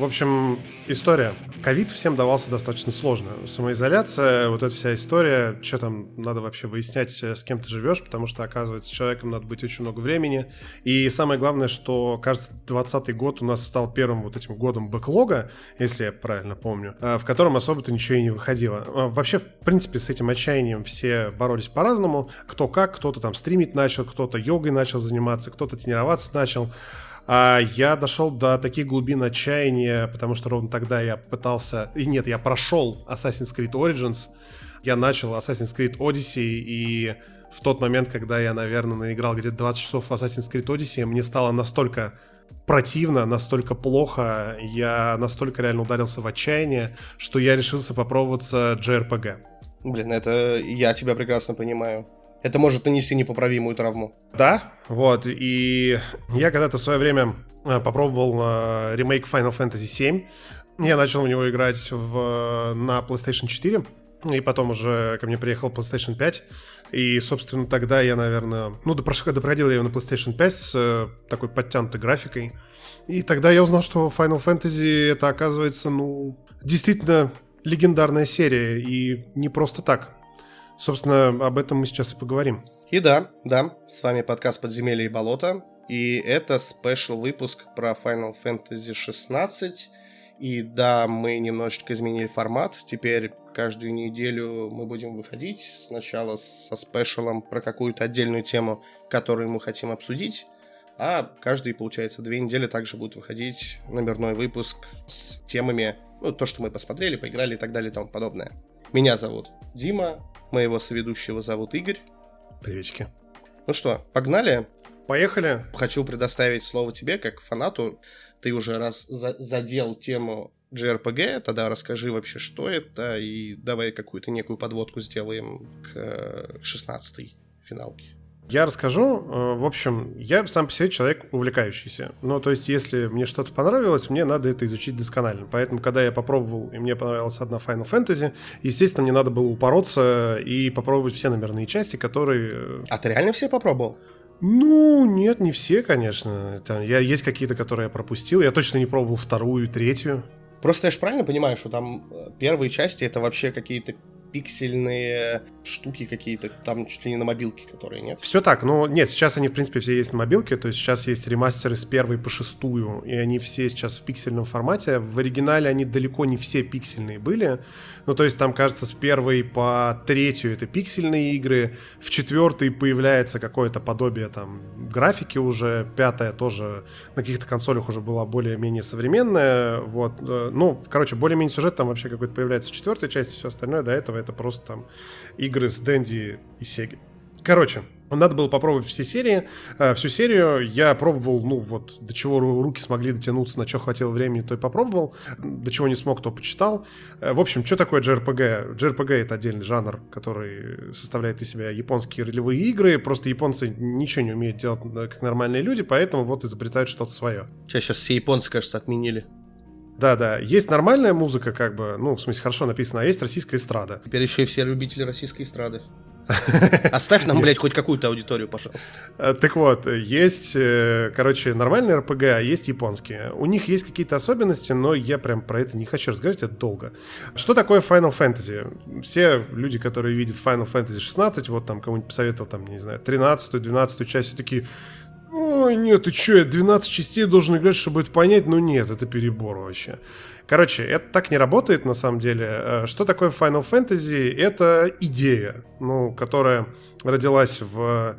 В общем, история. Ковид всем давался достаточно сложно. Самоизоляция, вот эта вся история, что там надо вообще выяснять, э, с кем ты живешь, потому что, оказывается, человеком надо быть очень много времени. И самое главное, что, кажется, 20 год у нас стал первым вот этим годом бэклога, если я правильно помню, э, в котором особо-то ничего и не выходило. Э, вообще, в принципе, с этим отчаянием все боролись по-разному. Кто как, кто-то там стримить начал, кто-то йогой начал заниматься, кто-то тренироваться начал. А я дошел до таких глубин отчаяния, потому что ровно тогда я пытался... И нет, я прошел Assassin's Creed Origins, я начал Assassin's Creed Odyssey, и в тот момент, когда я, наверное, наиграл где-то 20 часов в Assassin's Creed Odyssey, мне стало настолько противно, настолько плохо, я настолько реально ударился в отчаяние, что я решился попробоваться JRPG. Блин, это я тебя прекрасно понимаю это может нанести непоправимую травму. Да, вот, и я когда-то в свое время э, попробовал э, ремейк Final Fantasy VII, я начал в него играть в, на PlayStation 4, и потом уже ко мне приехал PlayStation 5, и, собственно, тогда я, наверное, ну, допроходил я его на PlayStation 5 с э, такой подтянутой графикой, и тогда я узнал, что Final Fantasy это, оказывается, ну, действительно легендарная серия, и не просто так. Собственно, об этом мы сейчас и поговорим. И да, да, с вами подкаст «Подземелье и болото», и это спешл выпуск про Final Fantasy 16. И да, мы немножечко изменили формат. Теперь каждую неделю мы будем выходить. Сначала со спешалом про какую-то отдельную тему, которую мы хотим обсудить. А каждые, получается, две недели также будет выходить номерной выпуск с темами, ну, то, что мы посмотрели, поиграли и так далее и тому подобное. Меня зовут Дима, Моего соведущего зовут Игорь. Приветики. Ну что, погнали? Поехали. Хочу предоставить слово тебе, как фанату. Ты уже раз за задел тему JRPG, тогда расскажи вообще, что это, и давай какую-то некую подводку сделаем к 16-й финалке. Я расскажу. Э, в общем, я сам по себе человек увлекающийся. Ну, то есть, если мне что-то понравилось, мне надо это изучить досконально. Поэтому, когда я попробовал, и мне понравилась одна Final Fantasy, естественно, мне надо было упороться и попробовать все номерные части, которые... Э, а ты реально все попробовал? Ну, нет, не все, конечно. Там, я, есть какие-то, которые я пропустил. Я точно не пробовал вторую, третью. Просто я же правильно понимаю, что там э, первые части это вообще какие-то пиксельные штуки какие-то, там чуть ли не на мобилке, которые нет. Все так, но нет, сейчас они, в принципе, все есть на мобилке, то есть сейчас есть ремастеры с первой по шестую, и они все сейчас в пиксельном формате. В оригинале они далеко не все пиксельные были, ну, то есть там, кажется, с первой по третью это пиксельные игры, в четвертой появляется какое-то подобие там графики уже, пятая тоже на каких-то консолях уже была более-менее современная, вот. Э, ну, короче, более-менее сюжет там вообще какой-то появляется в четвертой части, все остальное до этого это просто там игры с Дэнди и Сеги. Короче, надо было попробовать все серии, э, всю серию. Я пробовал, ну вот, до чего руки смогли дотянуться, на что хватило времени, то и попробовал. До чего не смог, то почитал. Э, в общем, что такое JRPG? JRPG — это отдельный жанр, который составляет из себя японские ролевые игры. Просто японцы ничего не умеют делать как нормальные люди, поэтому вот изобретают что-то свое. Сейчас все японцы, кажется, отменили. Да, да. Есть нормальная музыка, как бы, ну, в смысле, хорошо написано, а есть российская эстрада. Теперь еще и все любители российской эстрады. Оставь нам, блядь, хоть какую-то аудиторию, пожалуйста. Э, так вот, есть, э, короче, нормальные РПГ, а есть японские. У них есть какие-то особенности, но я прям про это не хочу разговаривать, это долго. Что такое Final Fantasy? Все люди, которые видят Final Fantasy 16, вот там кому-нибудь посоветовал, там, не знаю, 13 12 часть, такие, Ой, нет, ты что, я 12 частей должен играть, чтобы это понять? Ну нет, это перебор вообще. Короче, это так не работает на самом деле. Э, что такое Final Fantasy? Это идея, ну, которая родилась в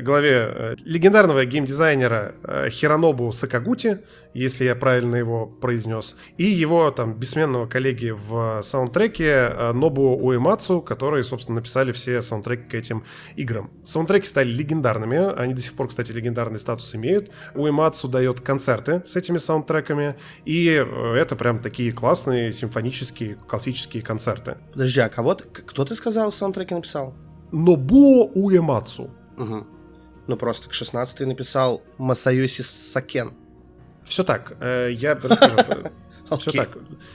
главе э, легендарного геймдизайнера э, Хиронобу Сакагути, если я правильно его произнес, и его там бессменного коллеги в саундтреке Нобу Уэмацу, которые, собственно, написали все саундтреки к этим играм. Саундтреки стали легендарными, они до сих пор, кстати, легендарный статус имеют. Уэмацу дает концерты с этими саундтреками, и это прям такие классные симфонические классические концерты. Подожди, а кого кто ты сказал саундтреки написал? Нобуо Уэмацу. Угу. Ну просто к 16 написал Масайоси Сакен. Все так. Э, я расскажу. Okay. Все так.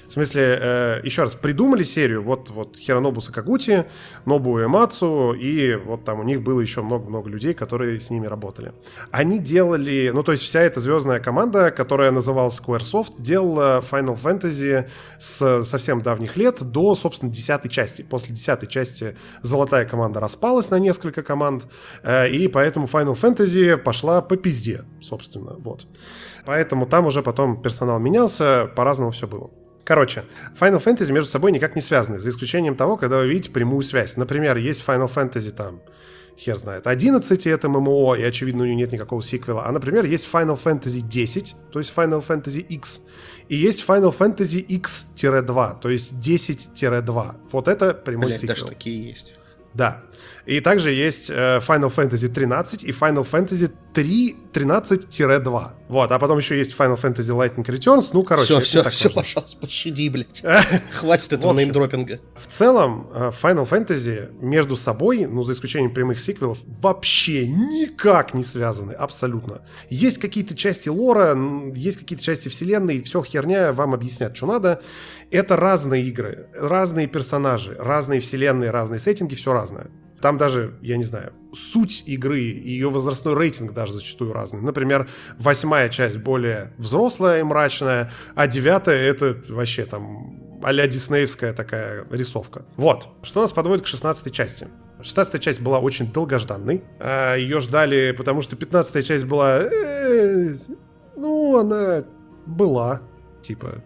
В смысле, э, еще раз, придумали серию, вот, вот Хиронобу Сакагути, Нобу Эмацу, и вот там у них было еще много-много людей, которые с ними работали. Они делали, ну то есть вся эта звездная команда, которая называлась Squaresoft, делала Final Fantasy с совсем давних лет до, собственно, десятой части. После десятой части золотая команда распалась на несколько команд, э, и поэтому Final Fantasy пошла по пизде, собственно, вот. Поэтому там уже потом персонал менялся, по-разному все было. Короче, Final Fantasy между собой никак не связаны, за исключением того, когда вы видите прямую связь. Например, есть Final Fantasy там, хер знает, 11, и это ММО, и очевидно у нее нет никакого сиквела. А, например, есть Final Fantasy 10, то есть Final Fantasy X, и есть Final Fantasy X-2, то есть 10-2. Вот это прямой Блять, сиквел. даже такие есть. Да. И также есть э, Final Fantasy 13 и Final Fantasy 3 13-2. Вот, а потом еще есть Final Fantasy Lightning Returns. Ну, короче, все, все, все, пожалуйста, пощади, блядь. Хватит этого неймдропинга. В целом, э, Final Fantasy между собой, ну, за исключением прямых сиквелов, вообще никак не связаны, абсолютно. Есть какие-то части лора, есть какие-то части вселенной, все херня, вам объяснят, что надо. Это разные игры, разные персонажи, разные вселенные, разные сеттинги, все разное. Там даже, я не знаю, суть игры и ее возрастной рейтинг даже зачастую разный. Например, восьмая часть более взрослая и мрачная, а девятая это вообще там а-ля диснеевская такая рисовка. Вот. Что нас подводит к шестнадцатой части. Шестнадцатая часть была очень долгожданной. А, ее ждали, потому что пятнадцатая часть была... Э, ну, она была. Типа,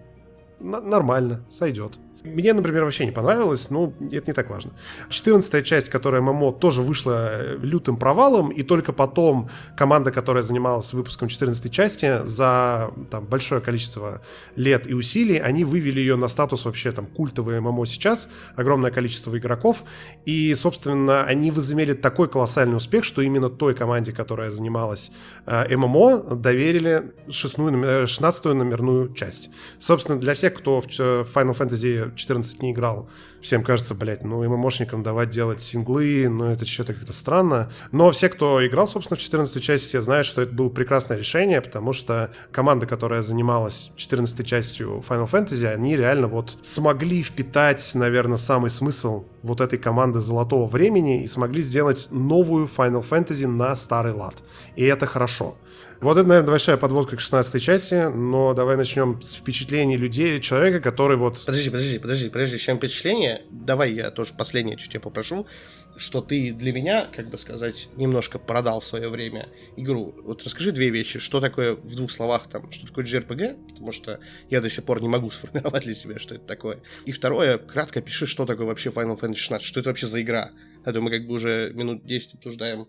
нормально, сойдет. Мне, например, вообще не понравилось, но это не так важно. 14 часть, которая ММО, тоже вышла э, лютым провалом, и только потом команда, которая занималась выпуском 14 части, за там, большое количество лет и усилий, они вывели ее на статус вообще там культовой ММО сейчас, огромное количество игроков, и, собственно, они возымели такой колоссальный успех, что именно той команде, которая занималась э, ММО, доверили 16 номерную часть. Собственно, для всех, кто в Final Fantasy 14 не играл, всем кажется, блядь, ну ММОшникам давать делать синглы, ну это что-то как-то странно. Но все, кто играл, собственно, в 14 часть, все знают, что это было прекрасное решение, потому что команда, которая занималась 14 частью Final Fantasy, они реально вот смогли впитать, наверное, самый смысл вот этой команды золотого времени и смогли сделать новую Final Fantasy на старый лад. И это хорошо. Вот это, наверное, большая подводка к 16 части, но давай начнем с впечатлений людей, человека, который вот... Подожди, подожди, подожди, подожди, чем впечатление, давай я тоже последнее чуть тебя попрошу, что ты для меня, как бы сказать, немножко продал в свое время игру. Вот расскажи две вещи, что такое в двух словах там, что такое JRPG, потому что я до сих пор не могу сформировать для себя, что это такое. И второе, кратко пиши, что такое вообще Final Fantasy 16, что это вообще за игра. А то мы как бы уже минут 10 обсуждаем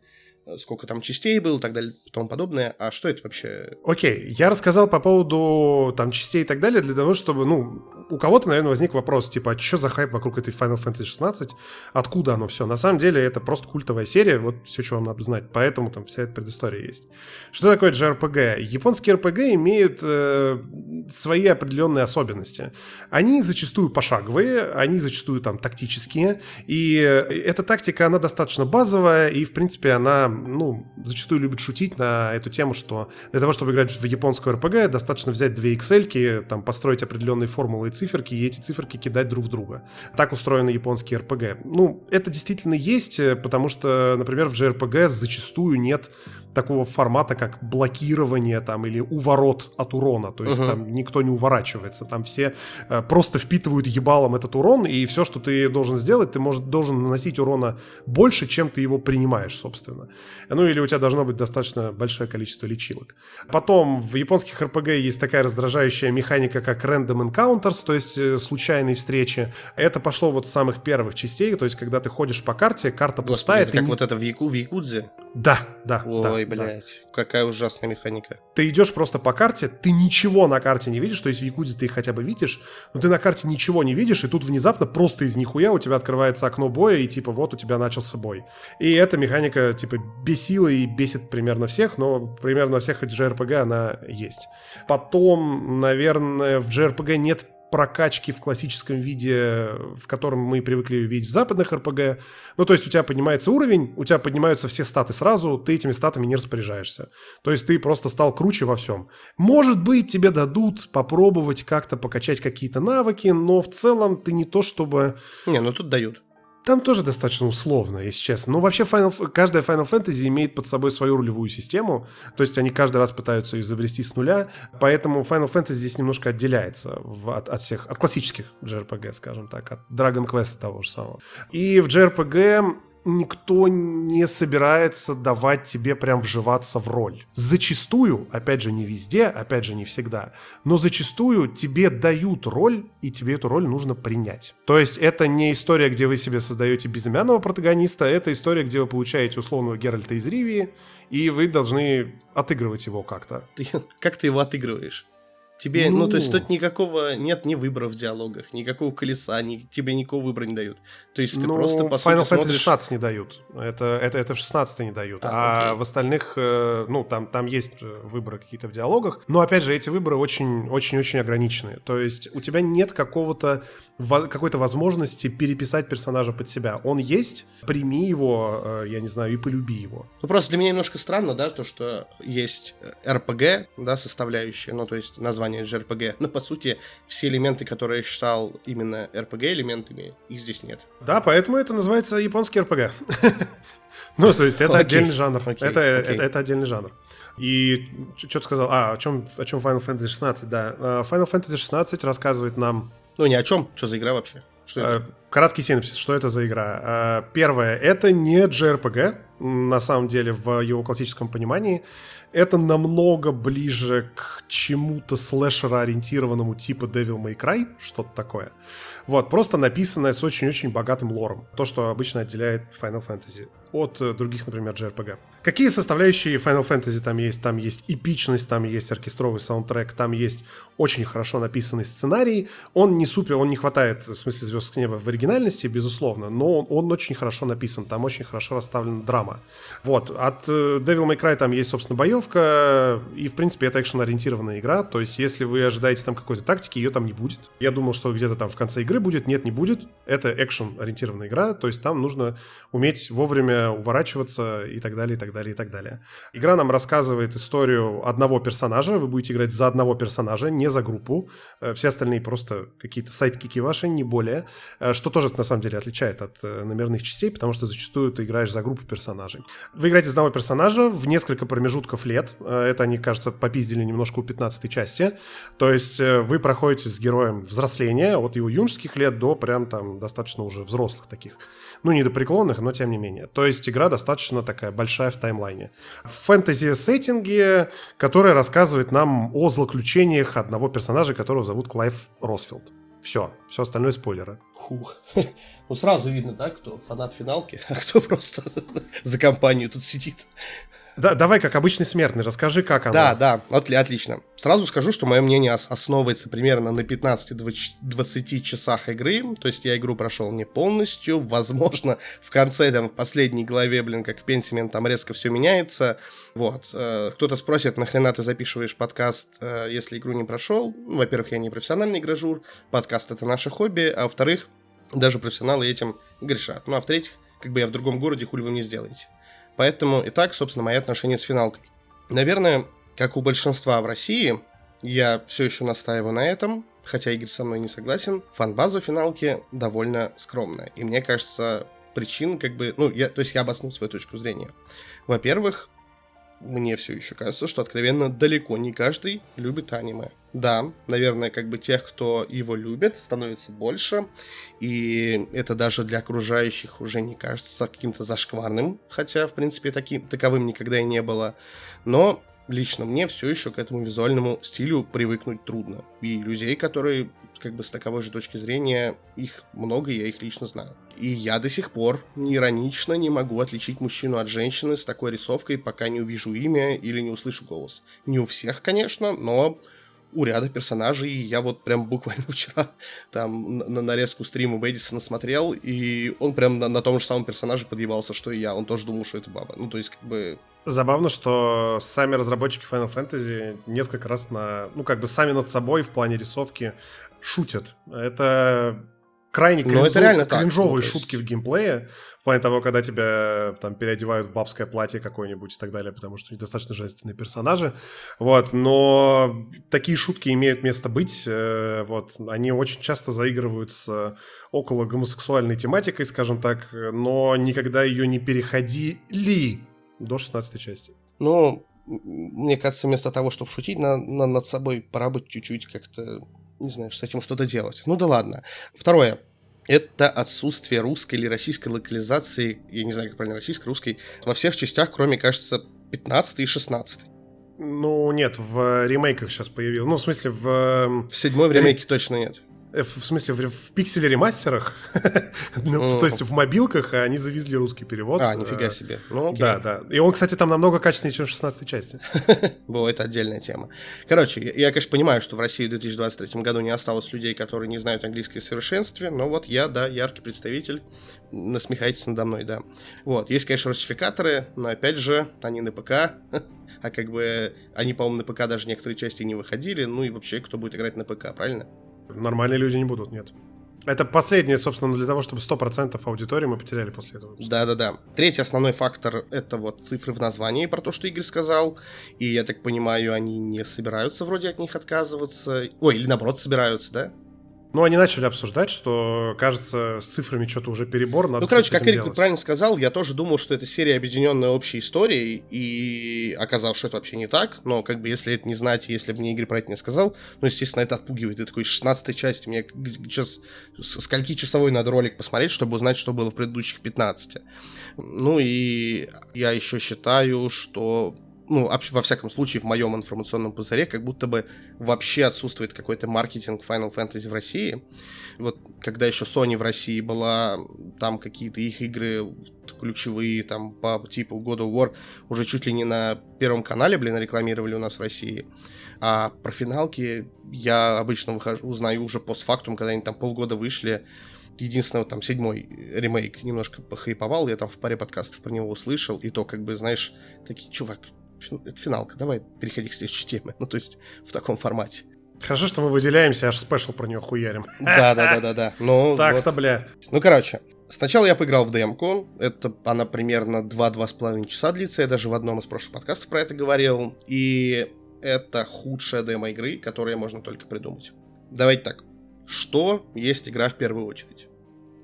сколько там частей было и так далее и тому подобное. А что это вообще? Окей, я рассказал по поводу там частей и так далее для того, чтобы, ну, у кого-то, наверное, возник вопрос, типа, а что за хайп вокруг этой Final Fantasy 16? Откуда оно все? На самом деле это просто культовая серия, вот все, что вам надо знать. Поэтому там вся эта предыстория есть. Что такое JRPG? Японские RPG имеют э, свои определенные особенности. Они зачастую пошаговые, они зачастую там тактические, и эта тактика, она достаточно базовая, и, в принципе, она ну, зачастую любят шутить на эту тему, что для того, чтобы играть в японскую RPG, достаточно взять две Excel, там, построить определенные формулы и циферки, и эти циферки кидать друг в друга. Так устроены японские RPG. Ну, это действительно есть, потому что, например, в JRPG зачастую нет такого формата, как блокирование там или уворот от урона. То есть uh-huh. там никто не уворачивается. Там все э, просто впитывают ебалом этот урон, и все, что ты должен сделать, ты может, должен наносить урона больше, чем ты его принимаешь, собственно. Ну или у тебя должно быть достаточно большое количество лечилок. Потом в японских RPG есть такая раздражающая механика, как random encounters, то есть э, случайные встречи. Это пошло вот с самых первых частей, то есть когда ты ходишь по карте, карта Господи, пустая. Это как не... вот это в, Яку, в Якудзе? Да, да. Ой, да, блядь, да. какая ужасная механика. Ты идешь просто по карте, ты ничего на карте не видишь, то есть в Якудзе ты их хотя бы видишь, но ты на карте ничего не видишь, и тут внезапно просто из нихуя у тебя открывается окно боя, и типа вот у тебя начался бой. И эта механика типа бесила и бесит примерно всех, но примерно всех JRPG она есть. Потом, наверное, в JRPG нет прокачки в классическом виде, в котором мы привыкли видеть в западных РПГ. Ну, то есть у тебя поднимается уровень, у тебя поднимаются все статы сразу, ты этими статами не распоряжаешься. То есть ты просто стал круче во всем. Может быть, тебе дадут попробовать как-то покачать какие-то навыки, но в целом ты не то чтобы... Не, ну тут дают. Там тоже достаточно условно, если честно. Но вообще Final, каждая Final Fantasy имеет под собой свою рулевую систему. То есть они каждый раз пытаются ее изобрести с нуля. Поэтому Final Fantasy здесь немножко отделяется в, от, от всех, от классических JRPG, скажем так, от Dragon Quest того же самого. И в JRPG никто не собирается давать тебе прям вживаться в роль. Зачастую, опять же не везде, опять же не всегда, но зачастую тебе дают роль, и тебе эту роль нужно принять. То есть это не история, где вы себе создаете безымянного протагониста, это история, где вы получаете условного Геральта из Ривии, и вы должны отыгрывать его как-то. Как ты его отыгрываешь? Тебе, ну... ну, то есть тут никакого нет ни выбора в диалогах, никакого колеса, ни, тебе никакого выбора не дают. То есть ты ну, просто, по Final сути, Fantasy смотришь... 16 не дают. Это, это, это в 16 не дают. А, а в остальных, э, ну, там, там есть э, выборы какие-то в диалогах. Но, опять же, эти выборы очень-очень-очень ограничены. То есть у тебя нет какого-то какой-то возможности переписать персонажа под себя. Он есть, прими его, э, я не знаю, и полюби его. Ну, просто для меня немножко странно, да, то, что есть RPG, да, составляющая, ну, то есть название JRPG, но, по сути, все элементы, которые я считал именно RPG элементами, их здесь нет. Да, поэтому это называется японский RPG. Ну, то есть это отдельный жанр. Это это отдельный жанр. И что ты сказал? А, о чем, о чем Final Fantasy 16, да. Э, Final Fantasy 16 рассказывает нам ну, ни о чем. Что за игра вообще? Что это? Краткий синопсис, что это за игра? Э, первое, это не JRPG, на самом деле, в его классическом понимании. Это намного ближе к чему-то слэшера-ориентированному типа Devil May Cry, что-то такое. Вот, просто написанное с очень-очень богатым лором. То, что обычно отделяет Final Fantasy от э, других, например, JRPG. Какие составляющие Final Fantasy там есть? Там есть эпичность, там есть оркестровый саундтрек, там есть очень хорошо написанный сценарий. Он не супер, он не хватает, в смысле, звезд с неба в оригинальности, безусловно, но он, он очень хорошо написан, там очень хорошо расставлена драма. Вот, от э, Devil May Cry там есть, собственно, боевка, и, в принципе, это экшен-ориентированная игра, то есть, если вы ожидаете там какой-то тактики, ее там не будет. Я думал, что где-то там в конце игры будет, нет, не будет. Это экшен-ориентированная игра, то есть, там нужно уметь вовремя уворачиваться и так далее, и так далее, и так далее. Игра нам рассказывает историю одного персонажа, вы будете играть за одного персонажа, не за группу. Э, все остальные просто какие-то сайт-кики ваши, не более. Э, что тоже, на самом деле, отличает от э, номерных частей, потому что зачастую ты играешь за группу персонажей. Вы играете за одного персонажа в несколько промежутков лет. Это они, кажется, попиздили немножко у 15 части. То есть вы проходите с героем взросления от его юношеских лет до прям там достаточно уже взрослых таких. Ну, не до преклонных, но тем не менее. То есть игра достаточно такая большая в таймлайне. В фэнтези-сеттинге, которая рассказывает нам о злоключениях одного персонажа, которого зовут Клайв Росфилд. Все, все остальное спойлеры. Фух. Ну, сразу видно, да, кто фанат финалки, а кто просто за компанию тут сидит. Да, давай, как обычный смертный, расскажи, как оно. Да, да, отли, отлично. Сразу скажу, что мое мнение основывается примерно на 15-20 часах игры. То есть я игру прошел не полностью. Возможно, в конце, там, в последней главе, блин, как в Пентимен, там резко все меняется. Вот. Э, кто-то спросит, нахрена ты записываешь подкаст, э, если игру не прошел? Ну, во-первых, я не профессиональный игражур. Подкаст это наше хобби. А во-вторых, даже профессионалы этим грешат. Ну, а в-третьих, как бы я в другом городе, хули вы не сделаете. Поэтому и так, собственно, мои отношения с финалкой. Наверное, как у большинства в России, я все еще настаиваю на этом, хотя Игорь со мной не согласен, фан-база финалки довольно скромная. И мне кажется, причин как бы... Ну, я, то есть я обоснул свою точку зрения. Во-первых, мне все еще кажется, что откровенно далеко не каждый любит аниме. Да, наверное, как бы тех, кто его любит, становится больше, и это даже для окружающих уже не кажется каким-то зашкварным, хотя, в принципе, таким, таковым никогда и не было. Но лично мне все еще к этому визуальному стилю привыкнуть трудно. И людей, которые как бы с таковой же точки зрения, их много, я их лично знаю. И я до сих пор иронично не могу отличить мужчину от женщины с такой рисовкой, пока не увижу имя или не услышу голос. Не у всех, конечно, но у ряда персонажей. Я вот прям буквально вчера там на нарезку стрима Бэдисона смотрел, и он прям на, на том же самом персонаже подъебался, что и я. Он тоже думал, что это баба. Ну, то есть, как бы, Забавно, что сами разработчики Final Fantasy несколько раз на, ну, как бы сами над собой в плане рисовки шутят. Это крайне кринжов, ну, это реально кринжовые так, ну, шутки есть... в геймплее, в плане того, когда тебя там переодевают в бабское платье какое-нибудь и так далее, потому что недостаточно женственные персонажи. Вот, но такие шутки имеют место быть. Э, вот, они очень часто заигрывают с около гомосексуальной тематикой, скажем так, но никогда ее не переходили до 16 части. Ну, мне кажется, вместо того, чтобы шутить на, на, над собой, пора бы чуть-чуть как-то, не знаю, с этим что-то делать. Ну да ладно. Второе. Это отсутствие русской или российской локализации, я не знаю, как правильно, российской, русской, во всех частях, кроме, кажется, 15 и 16. Ну, нет, в ремейках сейчас появилось. Ну, в смысле, в... Эм, в седьмой в ремейке точно нет. Э, в смысле, в, в пикселе ремастерах, ну, то есть в мобилках они завезли русский перевод. А, нифига себе. Ну. Да, да. И он, кстати, там намного качественнее, чем в 16 части. Было, это отдельная тема. Короче, я, я, конечно, понимаю, что в России в 2023 году не осталось людей, которые не знают английский в совершенстве, но вот я, да, яркий представитель. Насмехайтесь надо мной, да. Вот, есть, конечно, русификаторы, но, опять же, они на ПК, а как бы они, по-моему, на ПК даже некоторые части не выходили, ну и вообще, кто будет играть на ПК, правильно? Нормальные люди не будут, нет. Это последнее, собственно, для того, чтобы 100% аудитории мы потеряли после этого. Да-да-да. Третий основной фактор — это вот цифры в названии, про то, что Игорь сказал. И, я так понимаю, они не собираются вроде от них отказываться. Ой, или наоборот собираются, да? Ну, они начали обсуждать, что, кажется, с цифрами что-то уже перебор, надо Ну, короче, как Эрик правильно сказал, я тоже думал, что это серия, объединенная общей историей, и оказалось, что это вообще не так, но, как бы, если это не знать, если бы мне Игорь про это не сказал, ну, естественно, это отпугивает. Это такой 16 части, мне сейчас скольки часовой надо ролик посмотреть, чтобы узнать, что было в предыдущих 15. Ну, и я еще считаю, что ну, во всяком случае, в моем информационном пузыре, как будто бы вообще отсутствует какой-то маркетинг Final Fantasy в России. Вот когда еще Sony в России была, там какие-то их игры ключевые, там по типу God of War уже чуть ли не на Первом канале, блин, рекламировали у нас в России. А про финалки я обычно выхожу, узнаю уже постфактум, когда они там полгода вышли, единственное, вот там седьмой ремейк немножко похайповал, я там в паре подкастов про него услышал, и то, как бы, знаешь, такие, чувак, это финалка, давай переходи к следующей теме. Ну, то есть в таком формате. Хорошо, что мы выделяемся, аж спешл про нее хуярим. Да, да, да, да, да. Ну, Так-то, вот. бля. Ну, короче, сначала я поиграл в демку. Это она примерно 2-2,5 часа длится. Я даже в одном из прошлых подкастов про это говорил. И это худшая демо игры, которую можно только придумать. Давайте так. Что есть игра в первую очередь?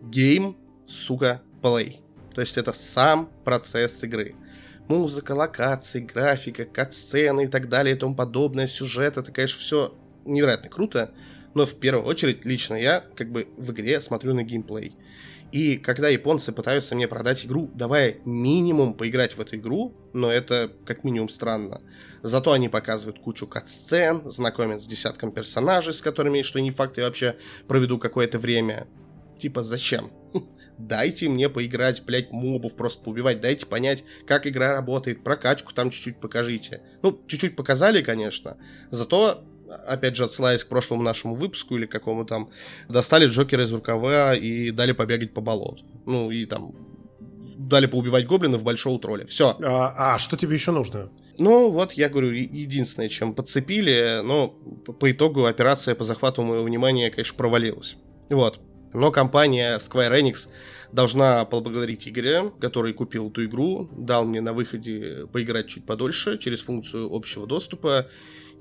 Game, сука, play. То есть это сам процесс игры музыка, локации, графика, кат-сцены и так далее и тому подобное, сюжет, это, конечно, все невероятно круто, но в первую очередь лично я как бы в игре смотрю на геймплей. И когда японцы пытаются мне продать игру, давая минимум поиграть в эту игру, но это как минимум странно. Зато они показывают кучу кат-сцен, знакомят с десятком персонажей, с которыми, что не факт, я вообще проведу какое-то время. Типа, зачем? дайте мне поиграть, блядь, мобов просто поубивать, дайте понять, как игра работает, прокачку там чуть-чуть покажите. Ну, чуть-чуть показали, конечно, зато опять же, отсылаясь к прошлому нашему выпуску или какому там, достали Джокера из рукава и дали побегать по болоту. Ну, и там дали поубивать гоблинов большого тролля. Все. А, а что тебе еще нужно? Ну, вот я говорю, единственное, чем подцепили, но по итогу операция по захвату моего внимания, конечно, провалилась. Вот. Но компания Square Enix должна поблагодарить Игоря, который купил эту игру, дал мне на выходе поиграть чуть подольше через функцию общего доступа.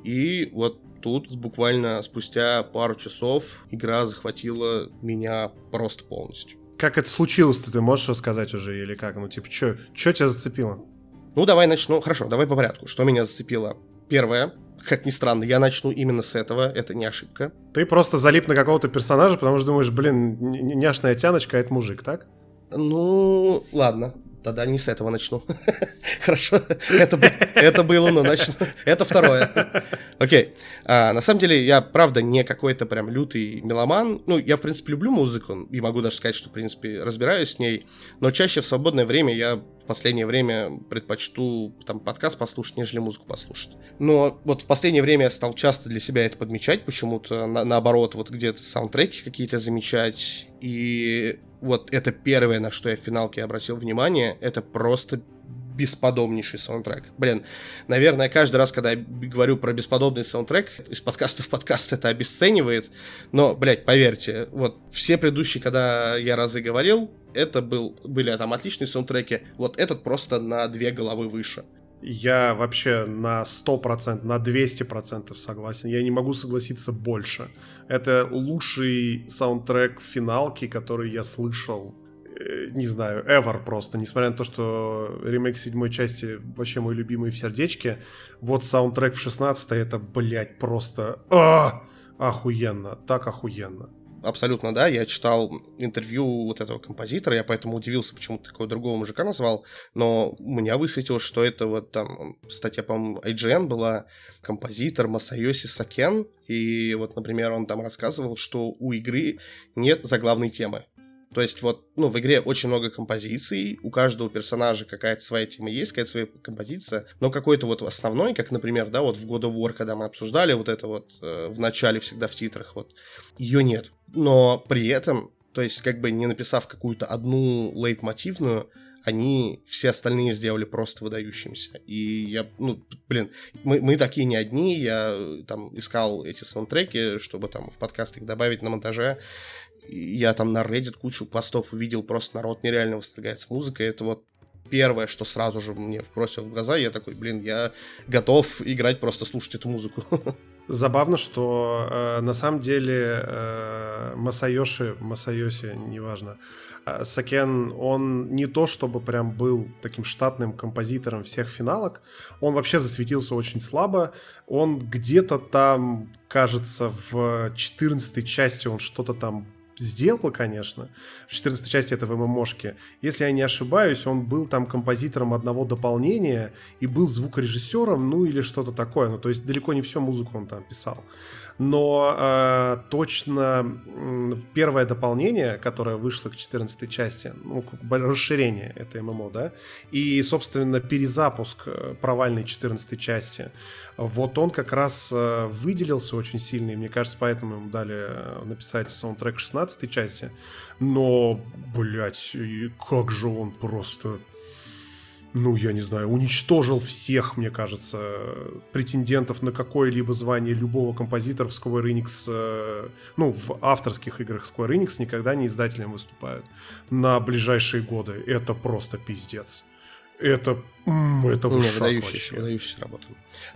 И вот тут буквально спустя пару часов игра захватила меня просто полностью. Как это случилось-то, ты можешь рассказать уже или как? Ну, типа, что тебя зацепило? Ну, давай начну. Хорошо, давай по порядку. Что меня зацепило? Первое, как ни странно, я начну именно с этого, это не ошибка. Ты просто залип на какого-то персонажа, потому что думаешь, блин, няшная тяночка, а это мужик, так? Ну, ладно. Тогда не с этого начну. Хорошо, это, это было, но начну. Это второе. Окей. А, на самом деле, я, правда, не какой-то прям лютый меломан. Ну, я, в принципе, люблю музыку, и могу даже сказать, что, в принципе, разбираюсь с ней. Но чаще в свободное время я в последнее время предпочту там подкаст послушать, нежели музыку послушать. Но вот в последнее время я стал часто для себя это подмечать почему-то, на, наоборот, вот где-то саундтреки какие-то замечать. И вот это первое, на что я в финалке обратил внимание, это просто бесподобнейший саундтрек. Блин, наверное, каждый раз, когда я говорю про бесподобный саундтрек, из подкаста в подкаст это обесценивает, но, блядь, поверьте, вот все предыдущие, когда я разы говорил, это был, были там отличные саундтреки, вот этот просто на две головы выше. Я вообще на 100%, на 200% согласен. Я не могу согласиться больше. Это лучший саундтрек финалки, который я слышал э, не знаю, ever просто, несмотря на то, что ремейк седьмой части вообще мой любимый в сердечке, вот саундтрек в 16 это, блядь, просто а, охуенно, так охуенно абсолютно, да. Я читал интервью вот этого композитора, я поэтому удивился, почему такого другого мужика назвал, но у меня высветилось, что это вот там статья, по-моему, IGN была, композитор Масайоси Сакен, и вот, например, он там рассказывал, что у игры нет заглавной темы. То есть вот, ну, в игре очень много композиций, у каждого персонажа какая-то своя тема есть, какая-то своя композиция, но какой-то вот основной, как, например, да, вот в God of War, когда мы обсуждали вот это вот э, в начале всегда в титрах, вот, ее нет. Но при этом, то есть как бы не написав какую-то одну лейтмотивную, они все остальные сделали просто выдающимся. И я, ну, блин, мы, мы такие не одни, я э, там искал эти саундтреки, чтобы там в подкаст их добавить на монтаже, я там на Reddit кучу постов увидел, просто народ нереально восторгается музыкой. Это вот первое, что сразу же мне вбросило в глаза. Я такой, блин, я готов играть, просто слушать эту музыку. Забавно, что э, на самом деле э, Масайоши, Масайоси, неважно, э, Сакен, он не то чтобы прям был таким штатным композитором всех финалок, он вообще засветился очень слабо, он где-то там, кажется, в 14 части он что-то там сделал, конечно. В 14 части это в. Если я не ошибаюсь, он был там композитором одного дополнения и был звукорежиссером, ну или что-то такое. Ну, то есть далеко не всю музыку он там писал но э, точно первое дополнение, которое вышло к 14 части, ну, расширение этой ММО, да, и, собственно, перезапуск э, провальной 14 части, вот он как раз э, выделился очень сильно, и мне кажется, поэтому ему дали э, написать саундтрек 16 части, но, блядь, как же он просто ну, я не знаю, уничтожил всех, мне кажется, претендентов на какое-либо звание любого композитора в Square Enix, э, ну, в авторских играх Square Enix никогда не издателем выступают на ближайшие годы. Это просто пиздец. Это, это вышаг выдающаяся, выдающаяся работа.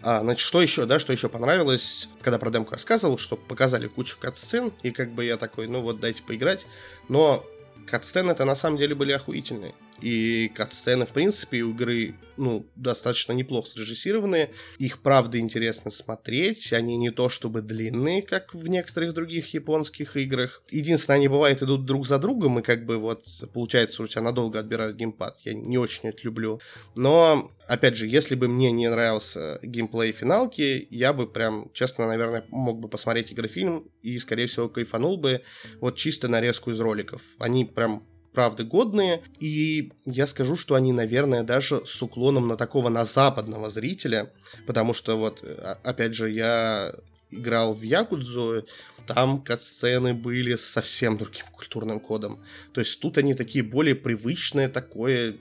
А, значит, что еще, да, что еще понравилось, когда про демку рассказывал, что показали кучу катсцен, и как бы я такой, ну вот, дайте поиграть, но катсцены это на самом деле были охуительные. И катсцены, в принципе, у игры, ну, достаточно неплохо срежиссированные. Их, правда, интересно смотреть. Они не то чтобы длинные, как в некоторых других японских играх. Единственное, они бывают идут друг за другом, и как бы вот получается у тебя надолго отбирают геймпад. Я не очень это люблю. Но, опять же, если бы мне не нравился геймплей финалки, я бы прям, честно, наверное, мог бы посмотреть игрофильм и, скорее всего, кайфанул бы вот чисто нарезку из роликов. Они прям правда годные, и я скажу, что они, наверное, даже с уклоном на такого, на западного зрителя, потому что вот, а, опять же, я играл в Якудзу, там кат-сцены были совсем другим культурным кодом. То есть тут они такие более привычные, такое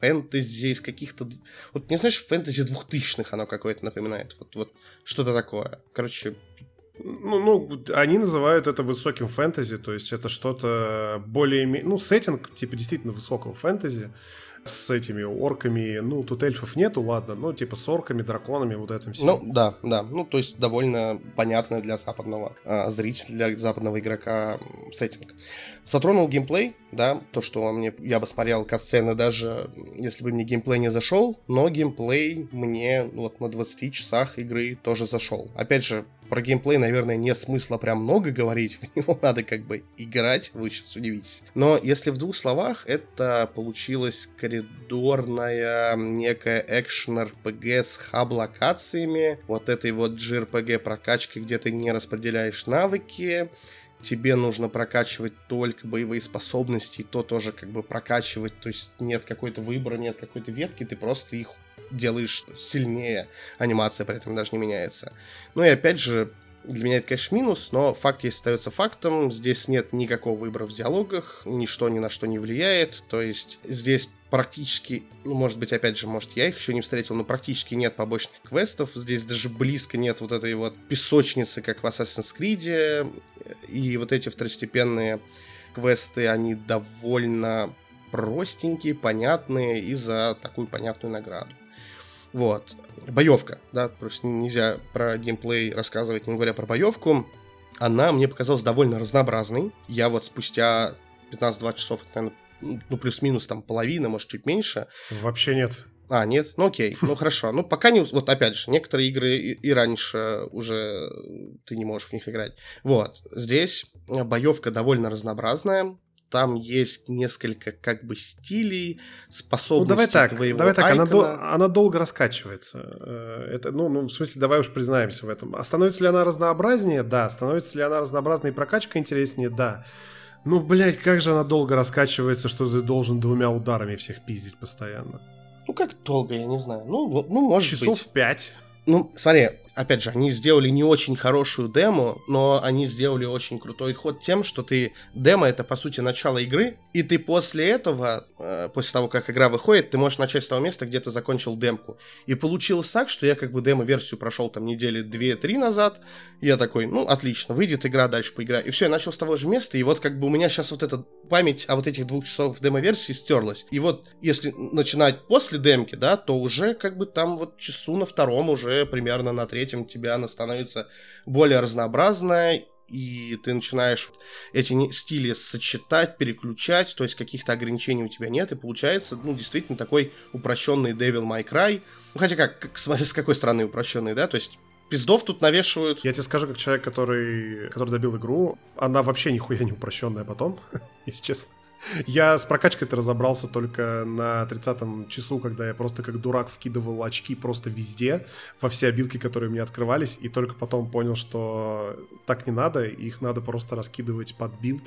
фэнтези из каких-то... Вот не знаешь, фэнтези двухтысячных оно какое-то напоминает. Вот, вот что-то такое. Короче, ну, ну, они называют это высоким фэнтези, то есть это что-то более... Ну, сеттинг, типа, действительно высокого фэнтези с этими орками. Ну, тут эльфов нету, ладно, ну, типа с орками, драконами, вот этим всем. Ну, да, да. Ну, то есть довольно понятно для западного э, зрителя, для западного игрока сеттинг. Затронул геймплей, да, то, что мне, я бы смотрел катсцены даже, если бы мне геймплей не зашел, но геймплей мне вот на 20 часах игры тоже зашел. Опять же, про геймплей, наверное, нет смысла прям много говорить, в него надо как бы играть, вы сейчас удивитесь. Но если в двух словах, это получилась коридорная некая экшен-РПГ с хаб-локациями, вот этой вот JRPG прокачки, где ты не распределяешь навыки, тебе нужно прокачивать только боевые способности, и то тоже как бы прокачивать, то есть нет какой-то выбора, нет какой-то ветки, ты просто их делаешь сильнее, анимация при этом даже не меняется. Ну и опять же, Для меня это, конечно, минус, но факт есть остается фактом. Здесь нет никакого выбора в диалогах, ничто ни на что не влияет. То есть здесь практически, ну, может быть, опять же, может, я их еще не встретил, но практически нет побочных квестов. Здесь даже близко нет вот этой вот песочницы, как в Assassin's Creed. И вот эти второстепенные квесты, они довольно простенькие, понятные и за такую понятную награду. Вот. Боевка, да, просто нельзя про геймплей рассказывать, не говоря про боевку. Она мне показалась довольно разнообразной. Я вот спустя 15-20 часов, это, наверное, ну, плюс-минус там половина, может, чуть меньше. Вообще нет. А, нет? Ну окей, ну хорошо. Ну пока не... Вот опять же, некоторые игры и, и раньше уже ты не можешь в них играть. Вот, здесь боевка довольно разнообразная. Там есть несколько как бы стилей, способностей ну, давай так, твоего давай так, она, до, она долго раскачивается. Э, Это, ну, ну, в смысле, давай уж признаемся в этом. А становится ли она разнообразнее? Да. Становится ли она разнообразной и прокачка интереснее? Да. Ну, блядь, как же она долго раскачивается, что ты должен двумя ударами всех пиздить постоянно. Ну как долго, я не знаю. Ну, ну может Часов быть. пять. Ну, смотри, опять же, они сделали не очень хорошую демо, но они сделали очень крутой ход тем, что ты... Демо — это, по сути, начало игры, и ты после этого, э, после того, как игра выходит, ты можешь начать с того места, где ты закончил демку. И получилось так, что я как бы демо-версию прошел там недели 2-3 назад, я такой, ну, отлично, выйдет игра, дальше поиграю. И все, я начал с того же места, и вот как бы у меня сейчас вот эта память о вот этих двух часов демо-версии стерлась. И вот если начинать после демки, да, то уже как бы там вот часу на втором, уже примерно на третьем тебя она становится более разнообразная, и ты начинаешь эти стили сочетать, переключать, то есть каких-то ограничений у тебя нет, и получается, ну, действительно такой упрощенный Devil May Cry. Ну, хотя как, как смотри, с какой стороны упрощенный, да, то есть пиздов тут навешивают. Я тебе скажу, как человек, который, который добил игру, она вообще нихуя не упрощенная потом, если честно. Я с прокачкой-то разобрался только на 30-м часу, когда я просто как дурак вкидывал очки просто везде, во все обилки, которые мне открывались, и только потом понял, что так не надо, их надо просто раскидывать под билд,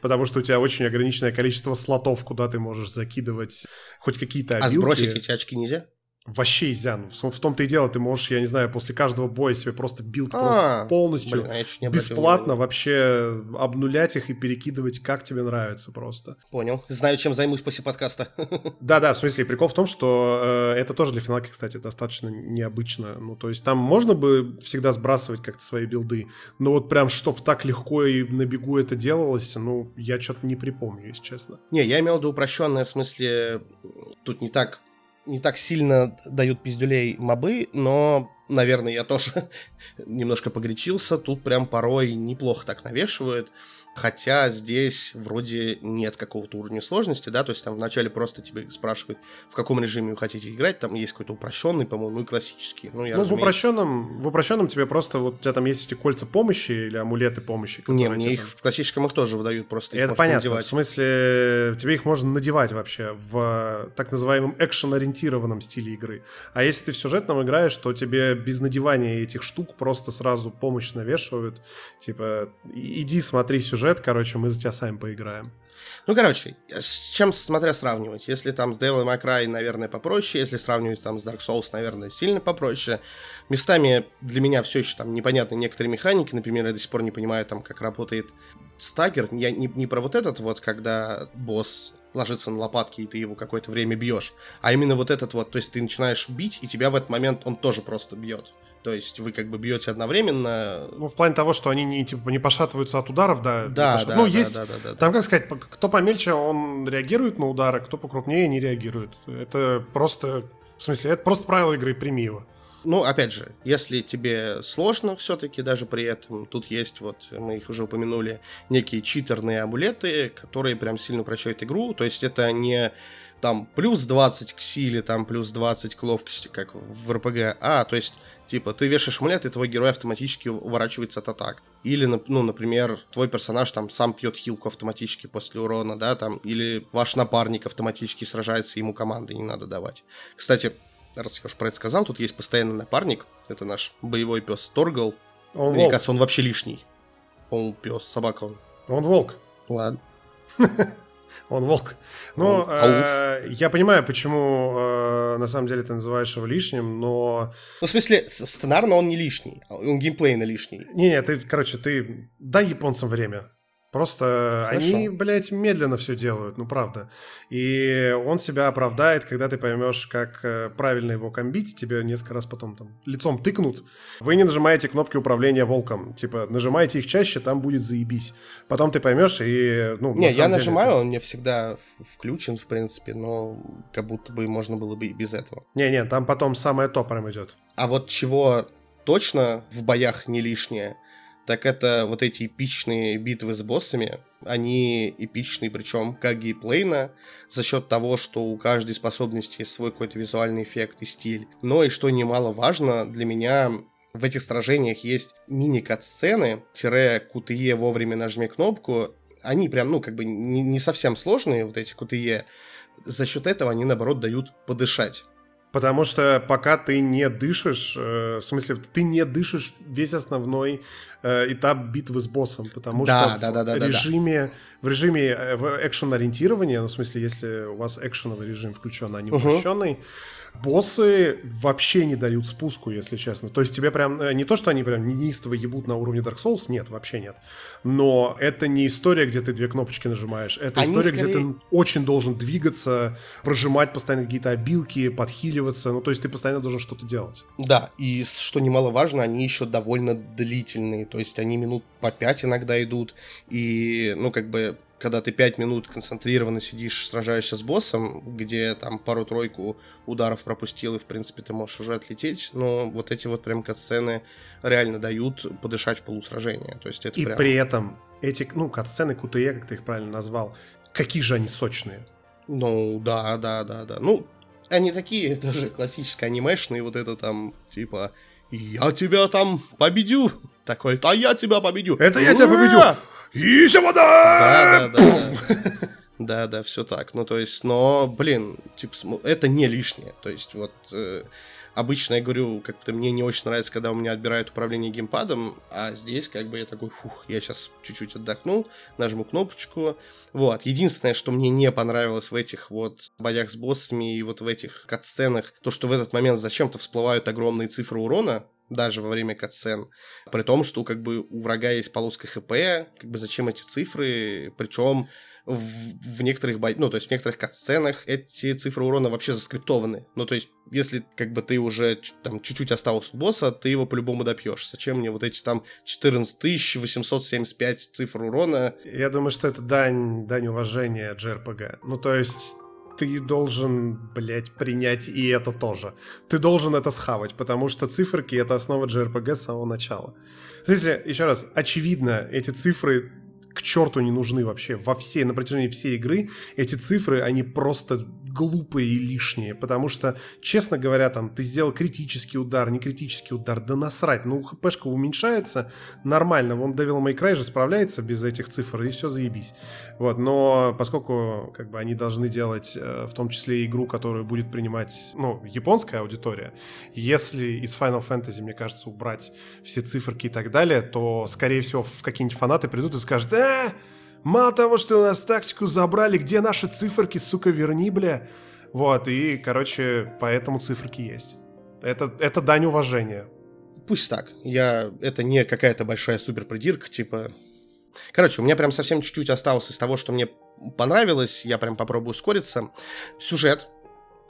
потому что у тебя очень ограниченное количество слотов, куда ты можешь закидывать хоть какие-то А обилки. сбросить эти очки нельзя? Вообще изян. В том-то и дело, ты можешь, я не знаю, после каждого боя себе просто билд А, просто полностью Блин, а бесплатно вообще обнулять их и перекидывать, как тебе нравится просто. Понял. Знаю, чем займусь после подкаста. Да-да, в смысле, прикол в том, что э, это тоже для финалки, кстати, достаточно необычно. Ну, то есть там можно бы всегда сбрасывать как-то свои билды, но вот прям, чтоб так легко и на бегу это делалось, ну, я что-то не припомню, если честно. Не, я имел в виду упрощенное, в смысле, тут не так, не так сильно дают пиздюлей мобы, но, наверное, я тоже немножко погречился. Тут прям порой неплохо так навешивают. Хотя здесь вроде нет какого-то уровня сложности, да, то есть там вначале просто тебе спрашивают, в каком режиме вы хотите играть, там есть какой-то упрощенный, по-моему, и классический. Ну, я ну, в разумеется, упрощенном, в упрощенном тебе просто, вот у тебя там есть эти кольца помощи или амулеты помощи. Не, мне тебе их там- в классическом их тоже выдают, просто Это понятно. надевать. В смысле, тебе их можно надевать вообще в так называемом экшен-ориентированном стиле игры. А если ты в сюжетном играешь, то тебе без надевания этих штук просто сразу помощь навешивают. Типа, «И- иди смотри сюжет, короче, мы за тебя сами поиграем. Ну, короче, с чем смотря сравнивать? Если там с Devil May Cry, наверное, попроще, если сравнивать там с Dark Souls, наверное, сильно попроще. Местами для меня все еще там непонятны некоторые механики, например, я до сих пор не понимаю там, как работает стагер. Я не, не про вот этот вот, когда босс ложится на лопатки, и ты его какое-то время бьешь, а именно вот этот вот, то есть ты начинаешь бить, и тебя в этот момент он тоже просто бьет. То есть вы как бы бьете одновременно. Ну, в плане того, что они не, типа, не пошатываются от ударов, да. Да, поша- да, Ну, да, есть... да, да, да, да. Там, как сказать, кто помельче, он реагирует на удары, кто покрупнее не реагирует. Это просто... В смысле, это просто правило игры, прими его. Ну, опять же, если тебе сложно все-таки даже при этом, тут есть вот, мы их уже упомянули, некие читерные амулеты, которые прям сильно упрощают игру, то есть это не там плюс 20 к силе, там плюс 20 к ловкости, как в РПГ, а, то есть, типа, ты вешаешь амулет, и твой герой автоматически уворачивается от атак. Или, ну, например, твой персонаж там сам пьет хилку автоматически после урона, да, там, или ваш напарник автоматически сражается, ему команды не надо давать. Кстати, раз я уж про это сказал, тут есть постоянный напарник. Это наш боевой пес Торгал. Он Мне волк. кажется, он вообще лишний. Он пес, собака он. Он волк. Ладно. Он волк. Ну, э, я понимаю, почему э, на самом деле ты называешь его лишним, но... Ну, в смысле, сценарно он не лишний, а он геймплейно лишний. Не-не, ты, короче, ты дай японцам время. Просто Хорошо. они, блядь, медленно все делают, ну правда. И он себя оправдает, когда ты поймешь, как э, правильно его комбить, тебе несколько раз потом там лицом тыкнут. Вы не нажимаете кнопки управления волком. Типа, нажимайте их чаще, там будет заебись. Потом ты поймешь и, ну, Не, я нажимаю, это... он мне всегда включен, в принципе, но как будто бы можно было бы и без этого. Не-не, там потом самое то прям идет. А вот чего точно в боях не лишнее, так это вот эти эпичные битвы с боссами. Они эпичные, причем как геймплейно, за счет того, что у каждой способности есть свой какой-то визуальный эффект и стиль. Но и что немаловажно, для меня в этих сражениях есть мини-кат-сцены, тире QTE вовремя нажми кнопку. Они прям, ну, как бы не, не совсем сложные, вот эти QTE. За счет этого они, наоборот, дают подышать. Потому что пока ты не дышишь, э, в смысле, ты не дышишь весь основной э, этап битвы с боссом, потому да, что да, в, да, да, режиме, да. в режиме э, экшен-ориентирования, ну, в смысле, если у вас экшеновый режим включен, а не упрощенный, угу Боссы вообще не дают спуску, если честно. То есть тебе прям э, не то, что они прям неистово ебут на уровне Dark Souls, нет, вообще нет. Но это не история, где ты две кнопочки нажимаешь. Это они история, скорее... где ты очень должен двигаться, прожимать постоянно какие-то обилки, подхиливаться. Ну, то есть ты постоянно должен что-то делать. Да, и что немаловажно, они еще довольно длительные. То есть они минут по пять иногда идут. И, ну, как бы когда ты 5 минут концентрированно сидишь, сражаешься с боссом, где там пару-тройку ударов пропустил, и, в принципе, ты можешь уже отлететь, но вот эти вот прям катсцены реально дают подышать в полусражения. То есть это и прям... при этом эти, ну, катсцены QTE, как ты их правильно назвал, какие же они сочные. Ну, да, да, да, да. Ну, они такие тоже классические анимешные, вот это там, типа, я тебя там победю. Такой, а я тебя победю. Это я тебя победю. Ища вода! Да, да, да. Да, да, все так. Ну, то есть, но, блин, типа, это не лишнее. То есть, вот, э, обычно я говорю, как-то мне не очень нравится, когда у меня отбирают управление геймпадом, а здесь, как бы, я такой, фух, я сейчас чуть-чуть отдохну, нажму кнопочку. Вот, единственное, что мне не понравилось в этих вот боях с боссами и вот в этих катсценах, то, что в этот момент зачем-то всплывают огромные цифры урона, даже во время катсцен. При том, что как бы у врага есть полоска ХП, как бы зачем эти цифры, причем в, в некоторых бо... ну, то есть в некоторых катсценах эти цифры урона вообще заскриптованы. Ну, то есть, если как бы ты уже там чуть-чуть остался у босса, ты его по-любому допьешь. Зачем мне вот эти там 14 875 цифр урона? Я думаю, что это дань, дань уважения JRPG. Ну, то есть ты должен, блядь, принять и это тоже. Ты должен это схавать, потому что циферки — это основа JRPG с самого начала. В смысле, еще раз, очевидно, эти цифры к черту не нужны вообще. Во всей, на протяжении всей игры эти цифры, они просто глупые и лишние, потому что, честно говоря, там, ты сделал критический удар, не критический удар, да насрать, ну, хпшка уменьшается, нормально, вон Devil May Cry же справляется без этих цифр, и все заебись. Вот, но поскольку, как бы, они должны делать, э, в том числе, игру, которую будет принимать, ну, японская аудитория, если из Final Fantasy, мне кажется, убрать все циферки и так далее, то, скорее всего, в какие-нибудь фанаты придут и скажут, э, мало того, что у нас тактику забрали, где наши циферки, сука, верни, бля. Вот, и, короче, поэтому циферки есть. Это, это дань уважения. Пусть так. Я... Это не какая-то большая супер придирка, типа... Короче, у меня прям совсем чуть-чуть осталось из того, что мне понравилось. Я прям попробую ускориться. Сюжет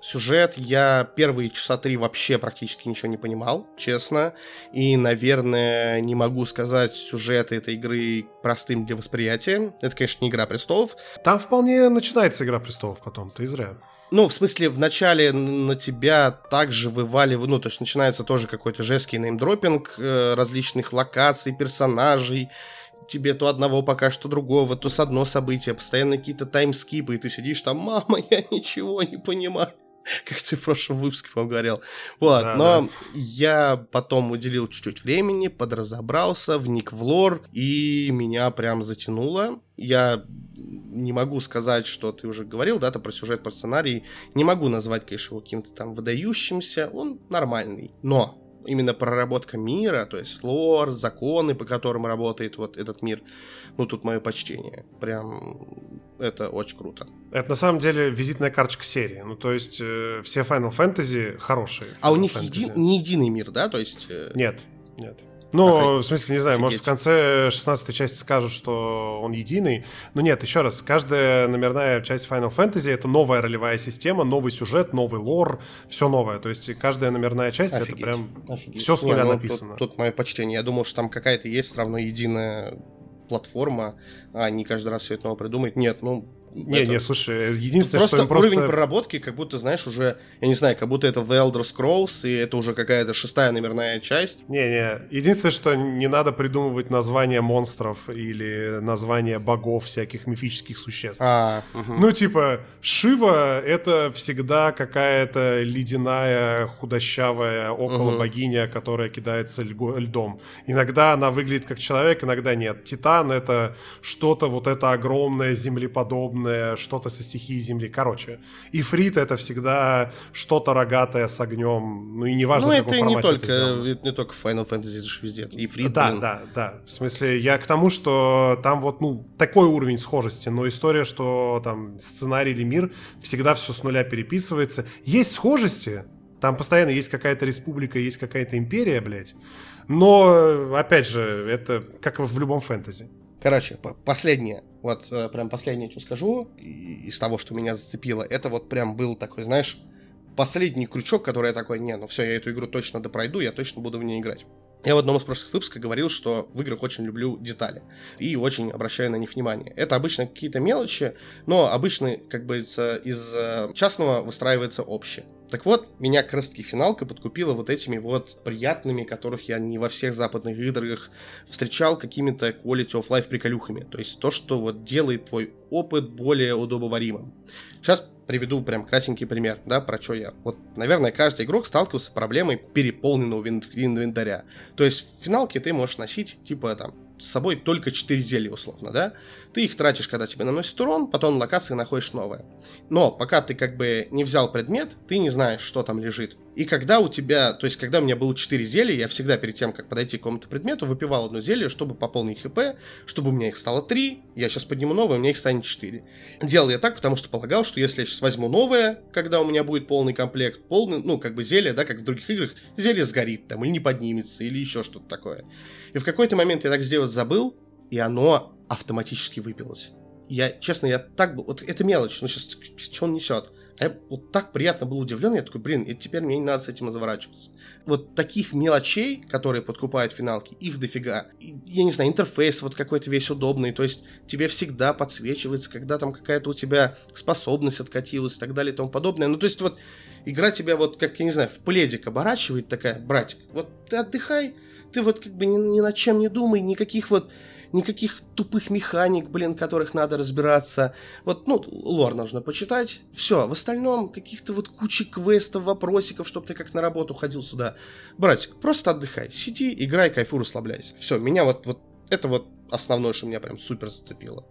Сюжет я первые часа три вообще практически ничего не понимал, честно. И, наверное, не могу сказать сюжет этой игры простым для восприятия. Это, конечно, не Игра Престолов. Там вполне начинается Игра Престолов потом, ты зря. Ну, в смысле, в начале на тебя также вываливают, ну, то есть начинается тоже какой-то жесткий неймдропинг э, различных локаций, персонажей, тебе то одного пока что другого, то с одно событие, постоянно какие-то таймскипы, и ты сидишь там, мама, я ничего не понимаю. как ты в прошлом выпуске, по говорил. Вот, да, но да. я потом уделил чуть-чуть времени, подразобрался, вник в лор, и меня прям затянуло. Я не могу сказать, что ты уже говорил, да, то про сюжет, про сценарий. Не могу назвать, конечно, его каким-то там выдающимся. Он нормальный. Но именно проработка мира, то есть лор, законы, по которым работает вот этот мир, ну, тут мое почтение. Прям это очень круто. Это на самом деле визитная карточка серии. Ну, то есть э, все Final Fantasy хорошие. Final а у них еди- не единый мир, да? То есть... Э... Нет, нет. Ну, Охрен... в смысле, не знаю, Офигеть. может, в конце 16 части скажут, что он единый. Но нет, еще раз, каждая номерная часть Final Fantasy — это новая ролевая система, новый сюжет, новый лор, все новое. То есть каждая номерная часть это прям Офигеть. все с нуля не, ну, написано. Тут, тут мое почтение. Я думал, что там какая-то есть равно единая платформа, а не каждый раз все это новое придумать. Нет, ну, не, это... не, слушай, единственное, просто что просто... уровень проработки, как будто, знаешь, уже, я не знаю, как будто это The Elder Scrolls, и это уже какая-то шестая номерная часть. Не, не, единственное, что не надо придумывать названия монстров или названия богов всяких мифических существ. А, угу. Ну, типа, Шива — это всегда какая-то ледяная, худощавая около угу. богиня, которая кидается льдом. Иногда она выглядит как человек, иногда нет. Титан — это что-то вот это огромное, землеподобное, подобное, что-то со стихией земли. Короче, ифрит это всегда что-то рогатое с огнем. Ну и неважно, ну, в каком это формате не только, это, это не только Final Fantasy, это же везде. Ифрит, Да, блин. да, да. В смысле, я к тому, что там вот, ну, такой уровень схожести, но история, что там сценарий или мир всегда все с нуля переписывается. Есть схожести, там постоянно есть какая-то республика, есть какая-то империя, блядь. Но, опять же, это как в любом фэнтези. Короче, последнее, вот э, прям последнее, что скажу, из того, что меня зацепило, это вот прям был такой, знаешь, последний крючок, который я такой, не, ну все, я эту игру точно допройду, я точно буду в ней играть. Я в одном из прошлых выпусков говорил, что в играх очень люблю детали и очень обращаю на них внимание. Это обычно какие-то мелочи, но обычно, как бы из э, частного выстраивается общее. Так вот, меня как раз таки финалка подкупила вот этими вот приятными, которых я не во всех западных играх встречал, какими-то quality of life приколюхами. То есть то, что вот делает твой опыт более удобоваримым. Сейчас приведу прям красненький пример, да, про что я. Вот, наверное, каждый игрок сталкивался с проблемой переполненного инвентаря. То есть в финалке ты можешь носить, типа, там, с собой только 4 зелья, условно, да? Ты их тратишь, когда тебе наносит урон, потом локации находишь новое. Но пока ты как бы не взял предмет, ты не знаешь, что там лежит. И когда у тебя, то есть когда у меня было 4 зелья, я всегда перед тем, как подойти к какому-то предмету, выпивал одно зелье, чтобы пополнить хп, чтобы у меня их стало 3, я сейчас подниму новое, у меня их станет 4. Делал я так, потому что полагал, что если я сейчас возьму новое, когда у меня будет полный комплект, полный, ну, как бы зелье, да, как в других играх, зелье сгорит там, или не поднимется, или еще что-то такое. И в какой-то момент я так сделать забыл, и оно автоматически выпилось. Я, честно, я так был... Вот это мелочь, ну сейчас, что он несет? А я вот так приятно был удивлен, я такой, блин, и теперь мне не надо с этим заворачиваться. Вот таких мелочей, которые подкупают финалки, их дофига. И, я не знаю, интерфейс вот какой-то весь удобный, то есть тебе всегда подсвечивается, когда там какая-то у тебя способность откатилась и так далее и тому подобное. Ну, то есть вот игра тебя вот, как, я не знаю, в пледик оборачивает такая, братик, вот ты отдыхай, ты вот как бы ни, ни над чем не думай, никаких вот никаких тупых механик, блин, которых надо разбираться. Вот, ну, лор нужно почитать. Все, в остальном каких-то вот кучи квестов, вопросиков, чтобы ты как на работу ходил сюда. Братик, просто отдыхай, сиди, играй, кайфуй, расслабляйся. Все, меня вот, вот это вот основное, что меня прям супер зацепило.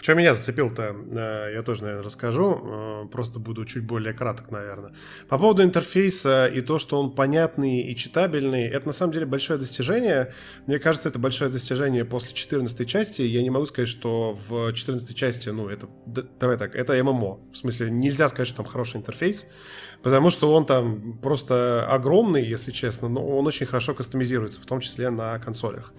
Что меня зацепил-то, э, я тоже, наверное, расскажу. Э, просто буду чуть более краток, наверное. По поводу интерфейса и то, что он понятный и читабельный, это на самом деле большое достижение. Мне кажется, это большое достижение после 14 части. Я не могу сказать, что в 14 части, ну, это, давай так, это ММО. В смысле, нельзя сказать, что там хороший интерфейс, потому что он там просто огромный, если честно, но он очень хорошо кастомизируется, в том числе на консолях.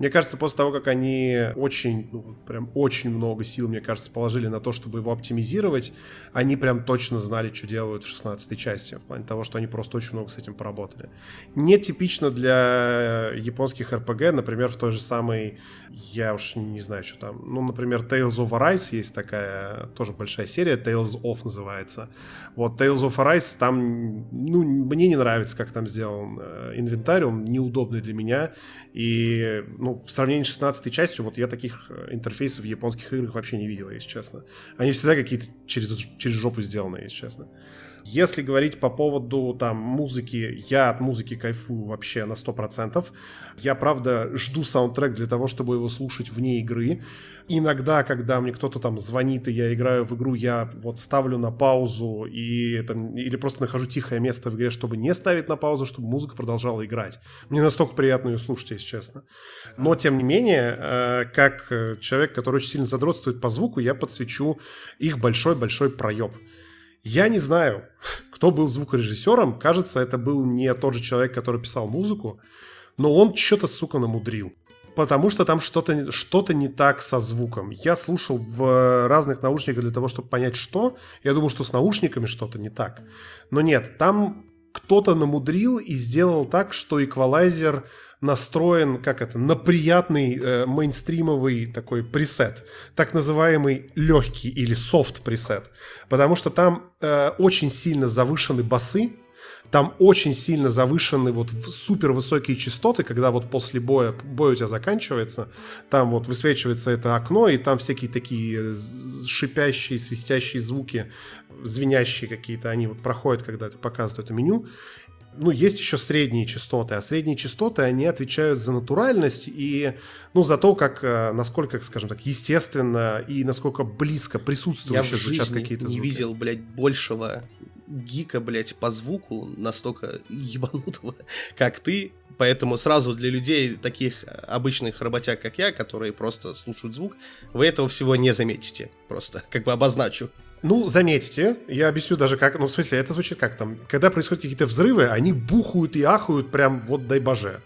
Мне кажется, после того, как они очень, ну, прям очень много сил, мне кажется, положили на то, чтобы его оптимизировать, они прям точно знали, что делают в 16 части, в плане того, что они просто очень много с этим поработали. Не типично для японских RPG, например, в той же самой, я уж не знаю, что там, ну, например, Tales of Arise есть такая тоже большая серия, Tales of называется. Вот Tales of Arise, там, ну, мне не нравится, как там сделан э, инвентарь, он неудобный для меня, и, ну, в сравнении с 16 частью, вот я таких э, интерфейсов в японских играх вообще не видел, если честно. Они всегда какие-то через, через жопу сделаны, если честно. Если говорить по поводу там музыки, я от музыки кайфую вообще на 100%. Я, правда, жду саундтрек для того, чтобы его слушать вне игры. Иногда, когда мне кто-то там звонит, и я играю в игру, я вот ставлю на паузу и там, или просто нахожу тихое место в игре, чтобы не ставить на паузу, чтобы музыка продолжала играть. Мне настолько приятно ее слушать, если честно. Но, тем не менее, э, как человек, который очень сильно задротствует по звуку, я подсвечу их большой-большой проеб. Я не знаю, кто был звукорежиссером. Кажется, это был не тот же человек, который писал музыку. Но он что-то, сука, намудрил. Потому что там что-то что не так со звуком. Я слушал в разных наушниках для того, чтобы понять, что. Я думал, что с наушниками что-то не так. Но нет, там кто-то намудрил и сделал так, что эквалайзер настроен, как это, на приятный э, мейнстримовый такой пресет, так называемый легкий или софт пресет, потому что там э, очень сильно завышены басы, там очень сильно завышены вот супер высокие частоты, когда вот после боя, бой у тебя заканчивается, там вот высвечивается это окно, и там всякие такие шипящие, свистящие звуки, звенящие какие-то, они вот проходят, когда ты показывают это меню ну, есть еще средние частоты, а средние частоты, они отвечают за натуральность и, ну, за то, как, э, насколько, скажем так, естественно и насколько близко присутствующие звучат какие-то звуки. не видел, блядь, большего гика, блядь, по звуку настолько ебанутого, как ты. Поэтому сразу для людей, таких обычных работяг, как я, которые просто слушают звук, вы этого всего не заметите. Просто как бы обозначу. Ну, заметьте, я объясню даже как, ну, в смысле, это звучит как там, когда происходят какие-то взрывы, они бухают и ахают прям вот дай боже.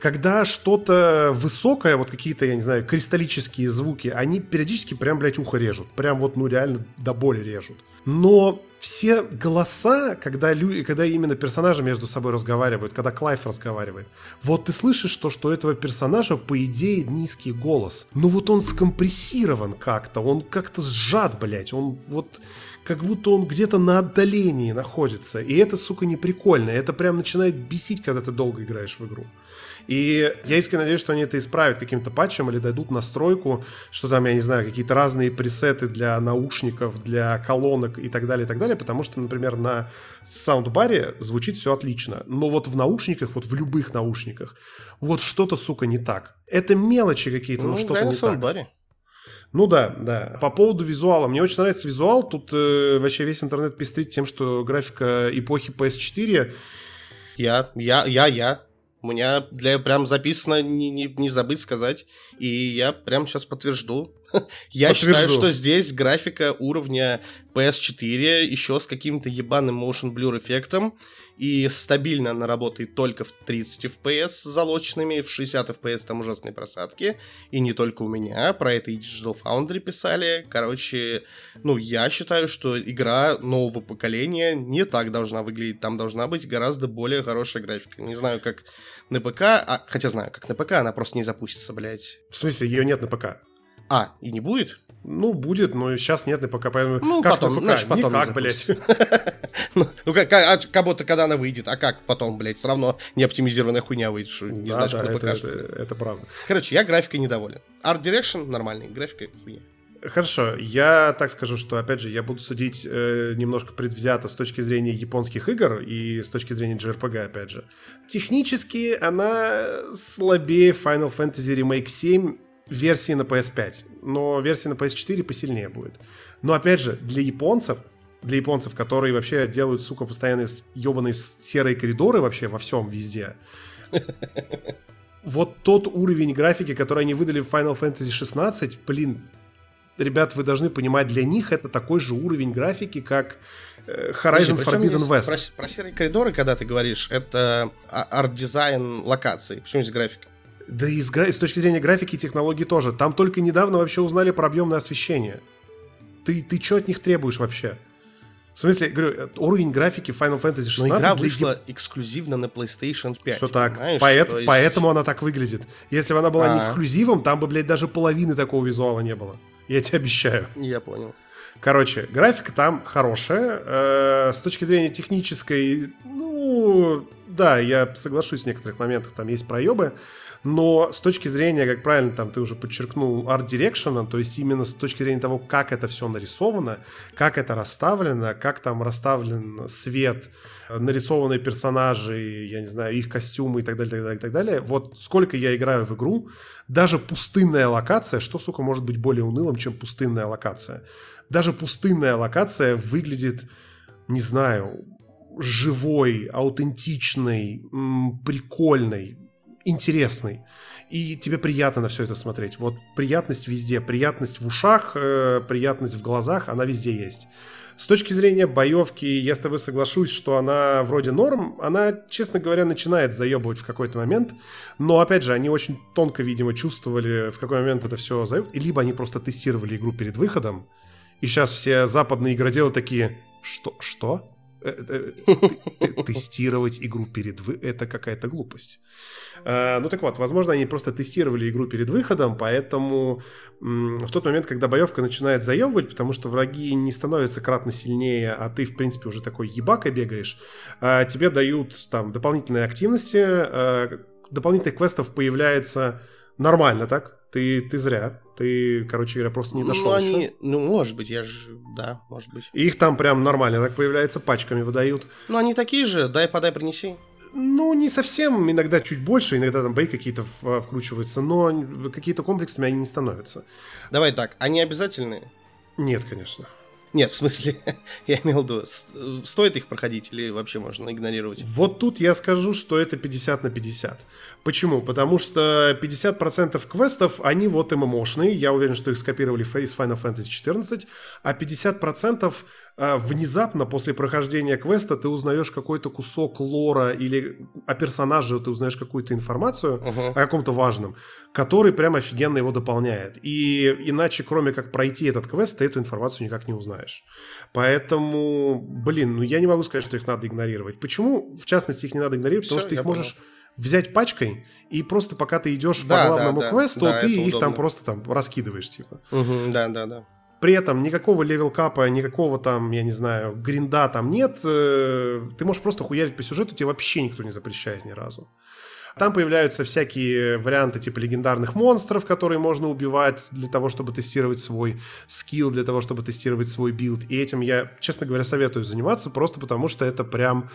Когда что-то высокое, вот какие-то, я не знаю, кристаллические звуки, они периодически прям, блядь, ухо режут. Прям вот, ну, реально до боли режут. Но все голоса, когда, люди, когда именно персонажи между собой разговаривают, когда Клайв разговаривает, вот ты слышишь то, что у этого персонажа, по идее, низкий голос. Но вот он скомпрессирован как-то, он как-то сжат, блядь, он вот как будто он где-то на отдалении находится. И это, сука, не прикольно. Это прям начинает бесить, когда ты долго играешь в игру. И я искренне надеюсь, что они это исправят каким-то патчем или дадут настройку, что там, я не знаю, какие-то разные пресеты для наушников, для колонок и так далее, и так далее, потому что, например, на саундбаре звучит все отлично, но вот в наушниках, вот в любых наушниках, вот что-то, сука, не так. Это мелочи какие-то, ну, но что-то не саундбаре. так. Ну да, да. По поводу визуала. Мне очень нравится визуал. Тут э, вообще весь интернет пестрит тем, что графика эпохи PS4. Я, я, я, я. У меня для прям записано, не, не, не забыть сказать. И я прям сейчас подтвержду. Я Подтвержду. считаю, что здесь графика уровня PS4 еще с каким-то ебаным motion blur эффектом и стабильно она работает только в 30 FPS с залоченными, в 60 FPS там ужасные просадки, и не только у меня, про это и Digital Foundry писали, короче, ну, я считаю, что игра нового поколения не так должна выглядеть, там должна быть гораздо более хорошая графика, не знаю, как на ПК, а, хотя знаю, как на ПК, она просто не запустится, блядь. В смысле, ее нет на ПК? А, и не будет? Ну, будет, но сейчас нет на ПК, поэтому... Ну, как потом, на ПК? Значит, потом Никак, блядь. ну, ну как, а, как будто когда она выйдет, а как потом, блядь, все равно не оптимизированная хуйня выйдет, что не да, знаешь, да, это, это, это правда. Короче, я графикой недоволен. Art Direction нормальный, графика хуйня. Хорошо, я так скажу, что, опять же, я буду судить э, немножко предвзято с точки зрения японских игр и с точки зрения JRPG, опять же. Технически она слабее Final Fantasy Remake 7 версии на PS5, но версия на PS4 посильнее будет. Но опять же, для японцев, для японцев, которые вообще делают, сука, постоянно ебаные серые коридоры вообще во всем, везде, вот тот уровень графики, который они выдали в Final Fantasy 16, блин, ребят, вы должны понимать, для них это такой же уровень графики, как э, Horizon Подожди, Forbidden West. Про, про серые коридоры, когда ты говоришь, это а, арт-дизайн локации. Почему здесь графика? Да и с, с точки зрения графики и технологий тоже. Там только недавно вообще узнали про объемное освещение. Ты, ты что от них требуешь вообще? В смысле, говорю, уровень графики Final Fantasy 16... Но игра вышла для... эксклюзивно на PlayStation 5. Все так. Поэт, есть... Поэтому она так выглядит. Если бы она была А-а-а. не а. эксклюзивом, там бы, блядь, даже половины такого визуала не было. Я тебе обещаю. Я понял. Короче, графика там хорошая. Э, с точки зрения технической, ну, Ну, да, я соглашусь в некоторых моментах, там есть проебы, но с точки зрения, как правильно там ты уже подчеркнул, арт-дирекшена, то есть именно с точки зрения того, как это все нарисовано, как это расставлено, как там расставлен свет, нарисованные персонажи, я не знаю, их костюмы и так далее, так далее, так далее. Вот сколько я играю в игру, даже пустынная локация, что, сука, может быть более унылым, чем пустынная локация? Даже пустынная локация выглядит, не знаю, живой, аутентичной, прикольной, интересный. И тебе приятно на все это смотреть. Вот приятность везде, приятность в ушах, э, приятность в глазах, она везде есть. С точки зрения боевки, я с тобой соглашусь, что она вроде норм. Она, честно говоря, начинает заебывать в какой-то момент. Но, опять же, они очень тонко, видимо, чувствовали, в какой момент это все заебывает. Либо они просто тестировали игру перед выходом. И сейчас все западные игроделы такие, что? Что? Э, тестировать игру перед вы это какая-то глупость. Э, ну так вот, возможно, они просто тестировали игру перед выходом, поэтому в тот момент, когда боевка начинает заебывать, потому что враги не становятся кратно сильнее, а ты, в принципе, уже такой ебака бегаешь, тебе дают там дополнительные активности, дополнительных квестов появляется нормально, так? Ты, ты зря. Ты, короче говоря, просто не дошел ну, еще. они, ну, может быть, я же, да, может быть. И их там прям нормально так появляется, пачками выдают. Ну, они такие же, дай, подай, принеси. Ну, не совсем, иногда чуть больше, иногда там бои какие-то вкручиваются, но какие-то комплексами они не становятся. Давай так, они обязательные? Нет, конечно. Нет, в смысле, я имел в виду, стоит их проходить или вообще можно игнорировать? Вот тут я скажу, что это 50 на 50. Почему? Потому что 50% квестов, они вот ММОшные, я уверен, что их скопировали из Final Fantasy 14, а 50% а, внезапно после прохождения квеста ты узнаешь какой-то кусок лора или о персонаже ты узнаешь какую-то информацию uh-huh. о каком-то важном, который прям офигенно его дополняет. И иначе, кроме как пройти этот квест, ты эту информацию никак не узнаешь. Поэтому, блин, ну я не могу сказать, что их надо игнорировать. Почему, в частности, их не надо игнорировать? Все, Потому что их понял. можешь взять пачкой и просто пока ты идешь да, по главному да, квесту, да, ты их удобно. там просто там раскидываешь, типа. Угу, да, да, да. При этом никакого level cap а, никакого там, я не знаю, гринда там нет. Э, ты можешь просто хуярить по сюжету, тебе вообще никто не запрещает ни разу. Там появляются всякие варианты типа легендарных монстров, которые можно убивать для того, чтобы тестировать свой скилл, для того, чтобы тестировать свой билд. И этим я, честно говоря, советую заниматься, просто потому что это прям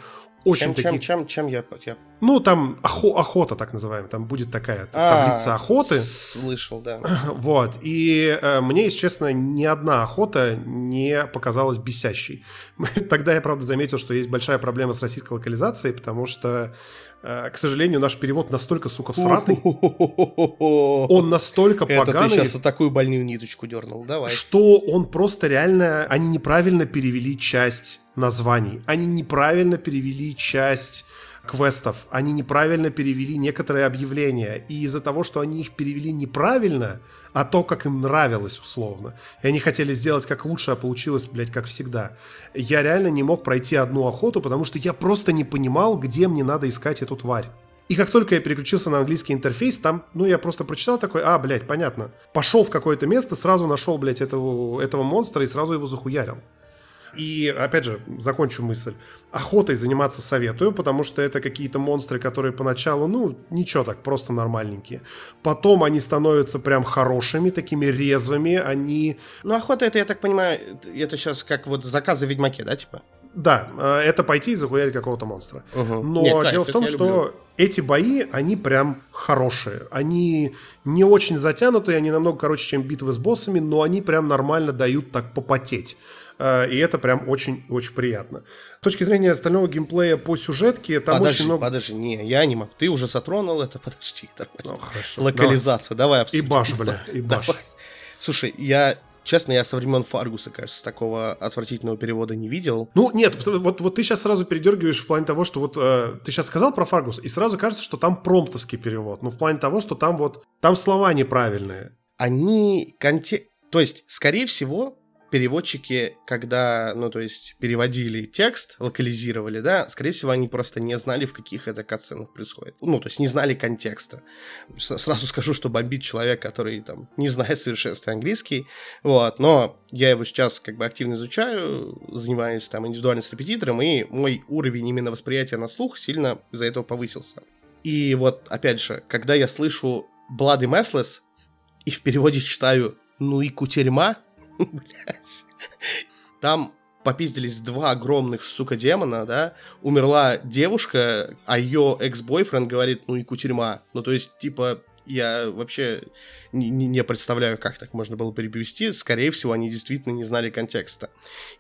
очень чем, такие... чем, чем, чем я, я... Ну, там охо- охота, так называемая. Там будет такая а, таблица охоты. Слышал, да. Вот. И э, мне, если честно, ни одна охота не показалась бесящей. Тогда я, правда, заметил, что есть большая проблема с российской локализацией, потому что к сожалению, наш перевод настолько, сука, всратый. Он настолько поганый. Это ты сейчас такую больную ниточку дернул, давай. Что он просто реально... Они неправильно перевели часть названий. Они неправильно перевели часть квестов. Они неправильно перевели некоторые объявления. И из-за того, что они их перевели неправильно, а то, как им нравилось условно, и они хотели сделать как лучше, а получилось, блядь, как всегда, я реально не мог пройти одну охоту, потому что я просто не понимал, где мне надо искать эту тварь. И как только я переключился на английский интерфейс, там, ну, я просто прочитал такой, а, блядь, понятно. Пошел в какое-то место, сразу нашел, блядь, этого, этого монстра и сразу его захуярил. И, опять же, закончу мысль. Охотой заниматься советую, потому что это какие-то монстры, которые поначалу, ну, ничего так, просто нормальненькие. Потом они становятся прям хорошими, такими резвыми, они... Ну, охота это, я так понимаю, это сейчас как вот заказы в Ведьмаке, да, типа? Да, э, это пойти и захуярить какого-то монстра. Угу. Но Нет, дело в том, что люблю. эти бои, они прям хорошие. Они не очень затянутые, они намного короче, чем битвы с боссами, но они прям нормально дают так попотеть. Э, и это прям очень-очень приятно. С точки зрения остального геймплея по сюжетке, там подожди, очень много... Подожди, не, я не могу. Ты уже затронул это, подожди. Ну, хорошо. Локализация, давай, давай обсудим. И баш, бля, и баш. Давай. Слушай, я Честно, я со времен Фаргуса, кажется, такого отвратительного перевода не видел. Ну, нет, вот, вот ты сейчас сразу передергиваешь в плане того, что вот э, ты сейчас сказал про Фаргус, и сразу кажется, что там промптовский перевод. Ну, в плане того, что там вот, там слова неправильные. Они, конте... то есть, скорее всего, переводчики, когда, ну, то есть, переводили текст, локализировали, да, скорее всего, они просто не знали, в каких это катсценах происходит. Ну, то есть, не знали контекста. Сразу скажу, что бомбит человек, который, там, не знает совершенстве английский, вот, но я его сейчас, как бы, активно изучаю, занимаюсь, там, индивидуально с репетитором, и мой уровень именно восприятия на слух сильно из-за этого повысился. И вот, опять же, когда я слышу Bloody Messless и в переводе читаю «ну и кутерьма», Блять. Там попиздились два огромных, сука, демона, да, умерла девушка, а ее экс-бойфренд говорит, ну и кутерьма. Ну, то есть, типа, я вообще не, не представляю, как так можно было перевести. Скорее всего, они действительно не знали контекста.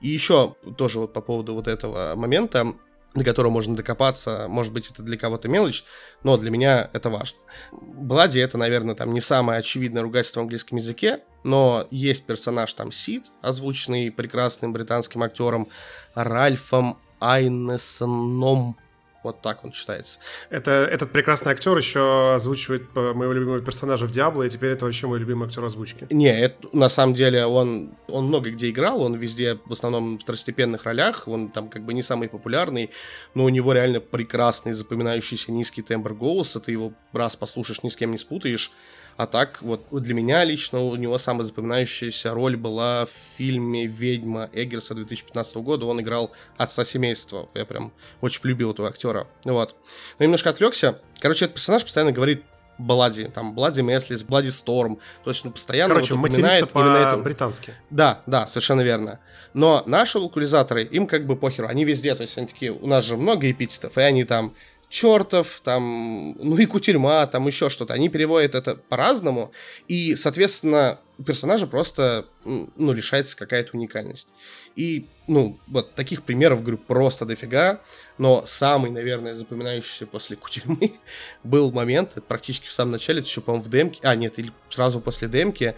И еще тоже вот по поводу вот этого момента, до которого можно докопаться. Может быть, это для кого-то мелочь, но для меня это важно. Блади это, наверное, там не самое очевидное ругательство в английском языке, но есть персонаж там Сид, озвученный прекрасным британским актером Ральфом Айнесоном. Вот так он читается. Это, этот прекрасный актер еще озвучивает э, моего любимого персонажа в Диабло, и теперь это вообще мой любимый актер озвучки. Не, это, на самом деле он, он много где играл, он везде в основном в второстепенных ролях, он там как бы не самый популярный, но у него реально прекрасный запоминающийся низкий тембр голоса, ты его раз послушаешь, ни с кем не спутаешь. А так, вот для меня лично у него самая запоминающаяся роль была в фильме «Ведьма» Эггерса 2015 года. Он играл отца семейства. Я прям очень полюбил этого актера. Вот. Но немножко отвлекся. Короче, этот персонаж постоянно говорит Блади, там, Блади Меслис, Блади Сторм, то есть, ну, постоянно Короче, вот упоминает по-британски. Да, да, совершенно верно. Но наши локализаторы, им как бы похеру, они везде, то есть, они такие, у нас же много эпитетов, и они там чертов, там, ну и кутерьма, там еще что-то. Они переводят это по-разному, и, соответственно, у персонажа просто, ну, лишается какая-то уникальность. И, ну, вот таких примеров, говорю, просто дофига, но самый, наверное, запоминающийся после кутерьмы был момент, это практически в самом начале, это еще, по-моему, в демке, а, нет, или сразу после демки,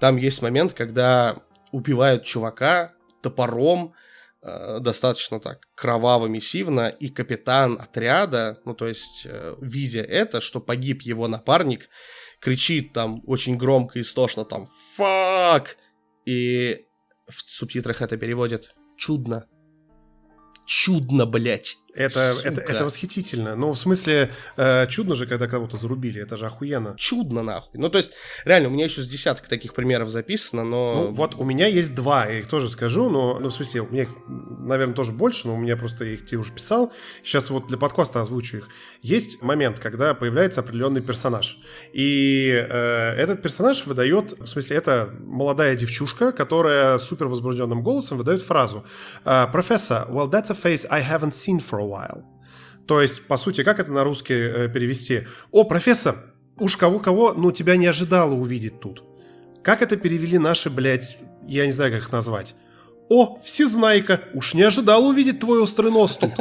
там есть момент, когда убивают чувака топором, достаточно так кроваво, массивно, и капитан отряда, ну, то есть, э, видя это, что погиб его напарник, кричит там очень громко и истошно там «Фак!» И в субтитрах это переводит «Чудно» чудно, блядь. Это, это, это восхитительно. Ну, в смысле, э, чудно же, когда кого-то зарубили. Это же охуенно. Чудно, нахуй. Ну, то есть, реально, у меня еще с десяток таких примеров записано, но... Ну, вот у меня есть два, я их тоже скажу, но, ну, в смысле, у меня их, наверное, тоже больше, но у меня просто я их тебе уже писал. Сейчас вот для подкаста озвучу их. Есть момент, когда появляется определенный персонаж. И э, этот персонаж выдает, в смысле, это молодая девчушка, которая супер возбужденным голосом выдает фразу. «Профессор, well, that's a face I haven't seen for a while. То есть, по сути, как это на русский э, перевести? О, профессор, уж кого-кого, ну, тебя не ожидало увидеть тут. Как это перевели наши, блядь, я не знаю, как их назвать. О, всезнайка, уж не ожидал увидеть твой острый нос тут.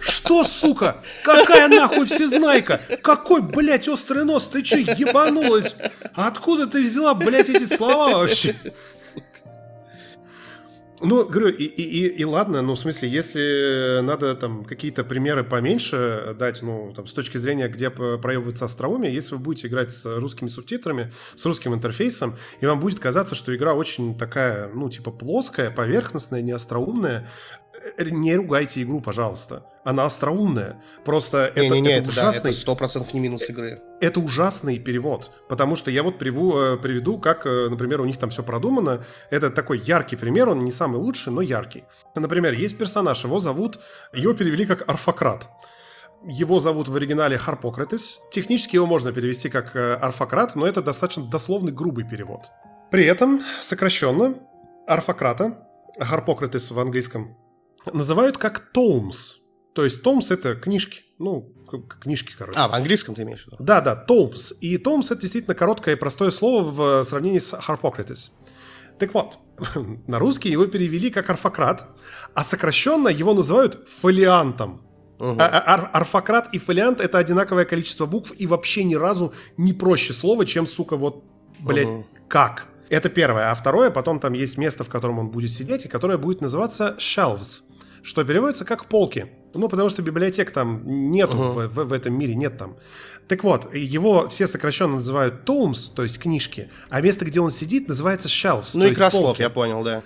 Что, сука? Какая нахуй всезнайка? Какой, блядь, острый нос? Ты че, ебанулась? Откуда ты взяла, блядь, эти слова вообще? Ну, говорю, и, и, и, и ладно, ну, в смысле, если надо там какие-то примеры поменьше дать, ну, там, с точки зрения, где проебывается остроумие, если вы будете играть с русскими субтитрами, с русским интерфейсом, и вам будет казаться, что игра очень такая, ну, типа, плоская, поверхностная, не остроумная, не ругайте игру, пожалуйста. Она остроумная. Просто не, это, не, не, это, это ужасный... Да, это 100% не минус игры. Это ужасный перевод. Потому что я вот приву, э, приведу, как, э, например, у них там все продумано. Это такой яркий пример, он не самый лучший, но яркий. Например, есть персонаж, его зовут... Его перевели как Арфакрат. Его зовут в оригинале Харпократис. Технически его можно перевести как Арфакрат, но это достаточно дословный грубый перевод. При этом, сокращенно, Арфакрата, Харпократис в английском, называют как tomes. То есть tomes это книжки. Ну, книжки, короче. А, в английском ты имеешь в виду? Да, да, tomes. И tomes это действительно короткое и простое слово в сравнении с Harpocrates. Так вот, на русский его перевели как орфократ, а сокращенно его называют фолиантом. Угу. А, ар орфократ и фолиант это одинаковое количество букв и вообще ни разу не проще слово, чем, сука, вот, блядь, угу. как. Это первое. А второе, потом там есть место, в котором он будет сидеть, и которое будет называться shelves что переводится как полки. Ну, потому что библиотек там нету Мгм. в, в- в этом мире, нет там. Так вот, его все сокращенно называют tomes, то есть книжки, а место, где он сидит, называется shelves, Ну, то есть игра слов, я понял, да.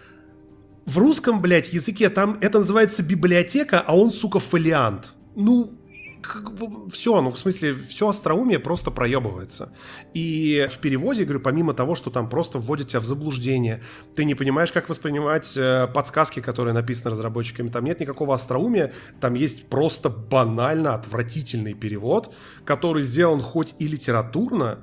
В русском, блядь, языке там это называется библиотека, а он, сука, фолиант. Ну, все, ну, в смысле, все остроумие просто проебывается. И в переводе, говорю, помимо того, что там просто вводят тебя в заблуждение, ты не понимаешь, как воспринимать э, подсказки, которые написаны разработчиками, там нет никакого остроумия, там есть просто банально отвратительный перевод, который сделан хоть и литературно,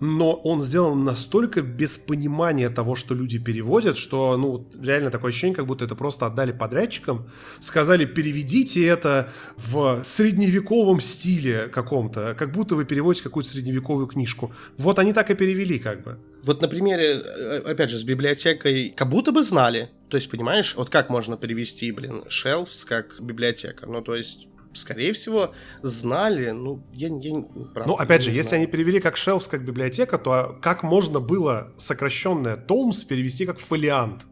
но он сделан настолько без понимания того, что люди переводят, что, ну, реально такое ощущение, как будто это просто отдали подрядчикам, сказали, переведите это в средневековом стиле каком-то, как будто вы переводите какую-то средневековую книжку. Вот они так и перевели, как бы. Вот на примере, э, опять же, с библиотекой, как будто бы знали. То есть, понимаешь, вот как можно перевести, блин, shelves как библиотека? Ну, то есть, скорее всего, знали, ну, я, я не- правда, Ну, опять же, не если знаю. они перевели как shelves, как библиотека, то как можно было сокращенное tomes перевести как фолиант?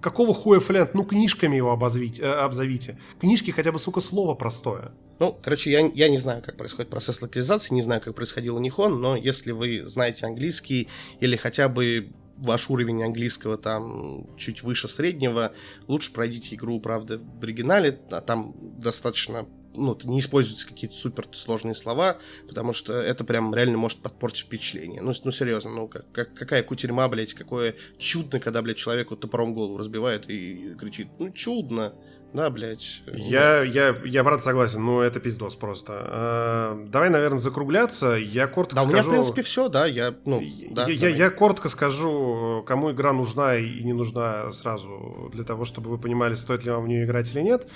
Какого хуя фолиант? Ну, книжками его обозвите, э, обзовите. Книжки хотя бы, сука, слово простое. Ну, короче, я, я не знаю, как происходит процесс локализации, не знаю, как происходил у Нихон, но если вы знаете английский или хотя бы ваш уровень английского там чуть выше среднего, лучше пройдите игру, правда, в оригинале, а там достаточно ну, не используются какие-то супер сложные слова, потому что это прям реально может подпортить впечатление. Ну, ну серьезно, ну, как, как- какая кутерьма, блядь, какое чудно, когда, блядь, человеку топором голову разбивает и кричит, ну, чудно, да, блядь. Я, я, я, брат, согласен, ну это пиздос просто. Э, давай, наверное, закругляться. Я коротко Да, у скажу... меня, в принципе, все, да, я, ну, да, я, я- давай. я коротко скажу, кому игра нужна и не нужна сразу, для того, чтобы вы понимали, стоит ли вам в нее играть или нет.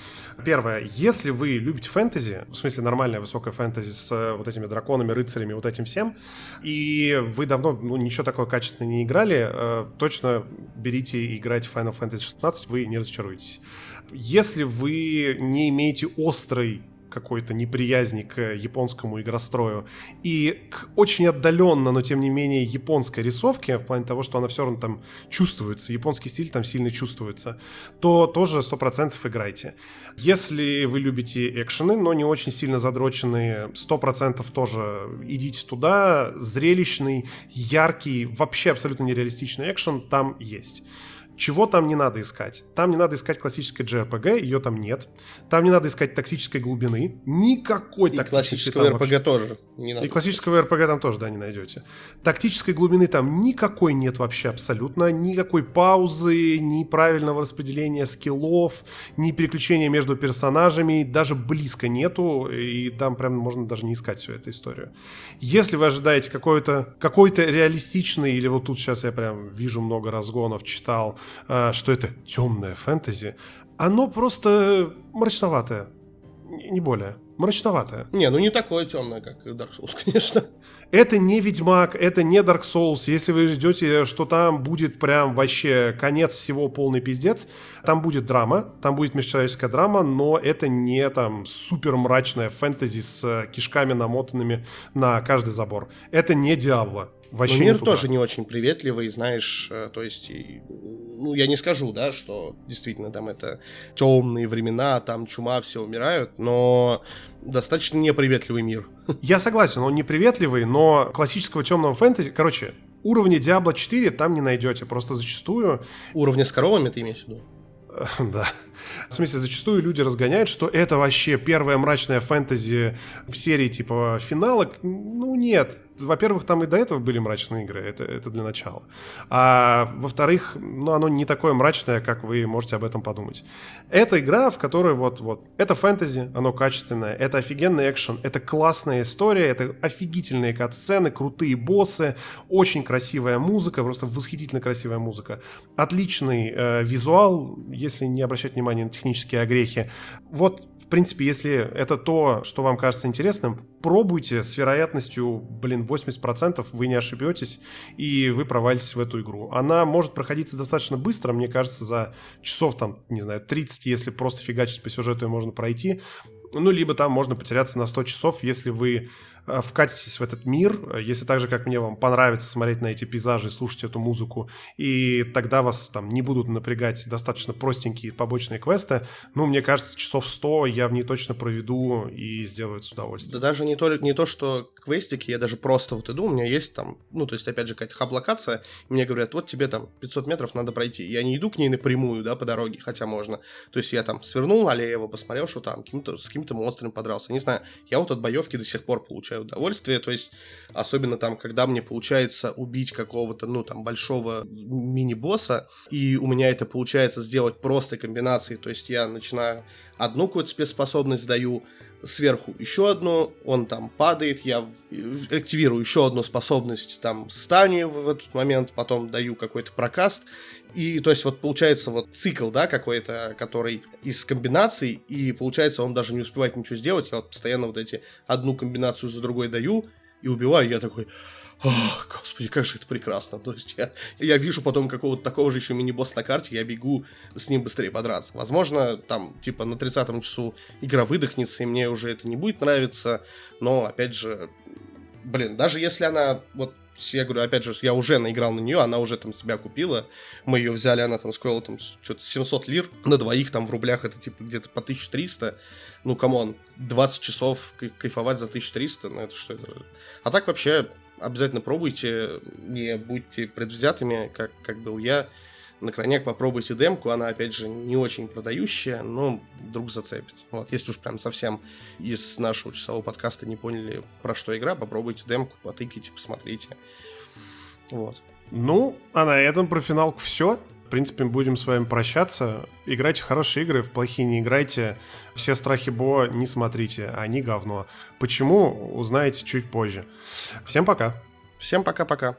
Первое, если вы любите фэнтези, в смысле нормальное высокое фэнтези с э, вот этими драконами, рыцарями, вот этим всем, и вы давно ну, ничего такого качественного не играли, э, точно берите и играйте в Final Fantasy 16, вы не разочаруетесь. Если вы не имеете острой какой-то неприязни к японскому игрострою и к очень отдаленно, но тем не менее японской рисовке, в плане того, что она все равно там чувствуется, японский стиль там сильно чувствуется, то тоже 100% играйте. Если вы любите экшены, но не очень сильно задроченные, 100% тоже идите туда. Зрелищный, яркий, вообще абсолютно нереалистичный экшен там есть. Чего там не надо искать? Там не надо искать классической JRPG, ее там нет. Там не надо искать тактической глубины. Никакой И тактической классического там РПГ вообще- тоже не надо. и классического РПГ там тоже, да, не найдете. Тактической глубины там никакой нет вообще абсолютно. Никакой паузы, ни правильного распределения скиллов, ни переключения между персонажами. Даже близко нету. И там прям можно даже не искать всю эту историю. Если вы ожидаете какой-то какой реалистичный, или вот тут сейчас я прям вижу много разгонов, читал, что это темное фэнтези, оно просто мрачноватое. Не более. Мрачноватое. Не, ну не такое темное, как Dark Souls, конечно. Это не Ведьмак, это не Dark Souls. Если вы ждете, что там будет прям вообще конец всего полный пиздец, там будет драма, там будет межчеловеческая драма, но это не там супер мрачная фэнтези с э, кишками намотанными на каждый забор. Это не Диабло. Вообще Но мир туда. тоже не очень приветливый, знаешь, э, то есть, ну, я не скажу, да, что действительно там это темные времена, там чума, все умирают, но достаточно неприветливый мир. Я согласен, он неприветливый, но классического темного фэнтези... Короче, уровня Diablo 4 там не найдете. Просто зачастую Уровня с коровами ты имеешь в виду? Да. В смысле, зачастую люди разгоняют, что это вообще первая мрачная фэнтези в серии типа финалок. Ну, нет. Во-первых, там и до этого были мрачные игры, это, это для начала. А во-вторых, ну, оно не такое мрачное, как вы можете об этом подумать. Это игра, в которой вот-вот, это фэнтези, оно качественное, это офигенный экшен, это классная история, это офигительные кат-сцены, крутые боссы, очень красивая музыка, просто восхитительно красивая музыка, отличный э, визуал, если не обращать внимания на технические огрехи. Вот, в принципе, если это то, что вам кажется интересным, пробуйте с вероятностью, блин, 80% вы не ошибетесь, и вы провалитесь в эту игру. Она может проходиться достаточно быстро, мне кажется, за часов там, не знаю, 30, если просто фигачить по сюжету, ее можно пройти. Ну, либо там можно потеряться на 100 часов, если вы вкатитесь в этот мир, если так же, как мне, вам понравится смотреть на эти пейзажи, слушать эту музыку, и тогда вас там не будут напрягать достаточно простенькие побочные квесты, ну, мне кажется, часов 100 я в ней точно проведу и сделаю это с удовольствием. Да даже не то, не то, что квестики, я даже просто вот иду, у меня есть там, ну, то есть, опять же, какая-то хаб-локация, мне говорят, вот тебе там 500 метров надо пройти. Я не иду к ней напрямую, да, по дороге, хотя можно. То есть, я там свернул налево, посмотрел, что там с каким-то монстром подрался. Не знаю, я вот от боевки до сих пор получаю удовольствие, то есть, особенно там, когда мне получается убить какого-то, ну, там, большого мини-босса, и у меня это получается сделать просто комбинацией, то есть, я начинаю одну какую-то спецспособность даю, сверху еще одну, он там падает, я активирую еще одну способность, там, станию в этот момент, потом даю какой-то прокаст, и, то есть, вот получается вот цикл, да, какой-то, который из комбинаций, и получается, он даже не успевает ничего сделать, я вот постоянно вот эти одну комбинацию за другой даю, и убиваю, я такой, Ох, господи, как же это прекрасно. То есть я, я вижу потом какого-то такого же еще мини-босса на карте, я бегу с ним быстрее подраться. Возможно, там, типа, на 30 часу игра выдохнется, и мне уже это не будет нравиться, но, опять же, блин, даже если она, вот, я говорю, опять же, я уже наиграл на нее, она уже там себя купила, мы ее взяли, она там стоила там что-то 700 лир, на двоих там в рублях это типа где-то по 1300, ну, come on, 20 часов кайфовать за 1300, ну, это что это? А так вообще обязательно пробуйте, не будьте предвзятыми, как, как был я. На крайняк попробуйте демку, она, опять же, не очень продающая, но вдруг зацепит. Вот, если уж прям совсем из нашего часового подкаста не поняли, про что игра, попробуйте демку, потыкайте, посмотрите. Вот. Ну, а на этом про финалку все. В принципе, будем с вами прощаться. Играйте в хорошие игры, в плохие не играйте. Все страхи Бо не смотрите, они говно. Почему, узнаете чуть позже. Всем пока. Всем пока-пока.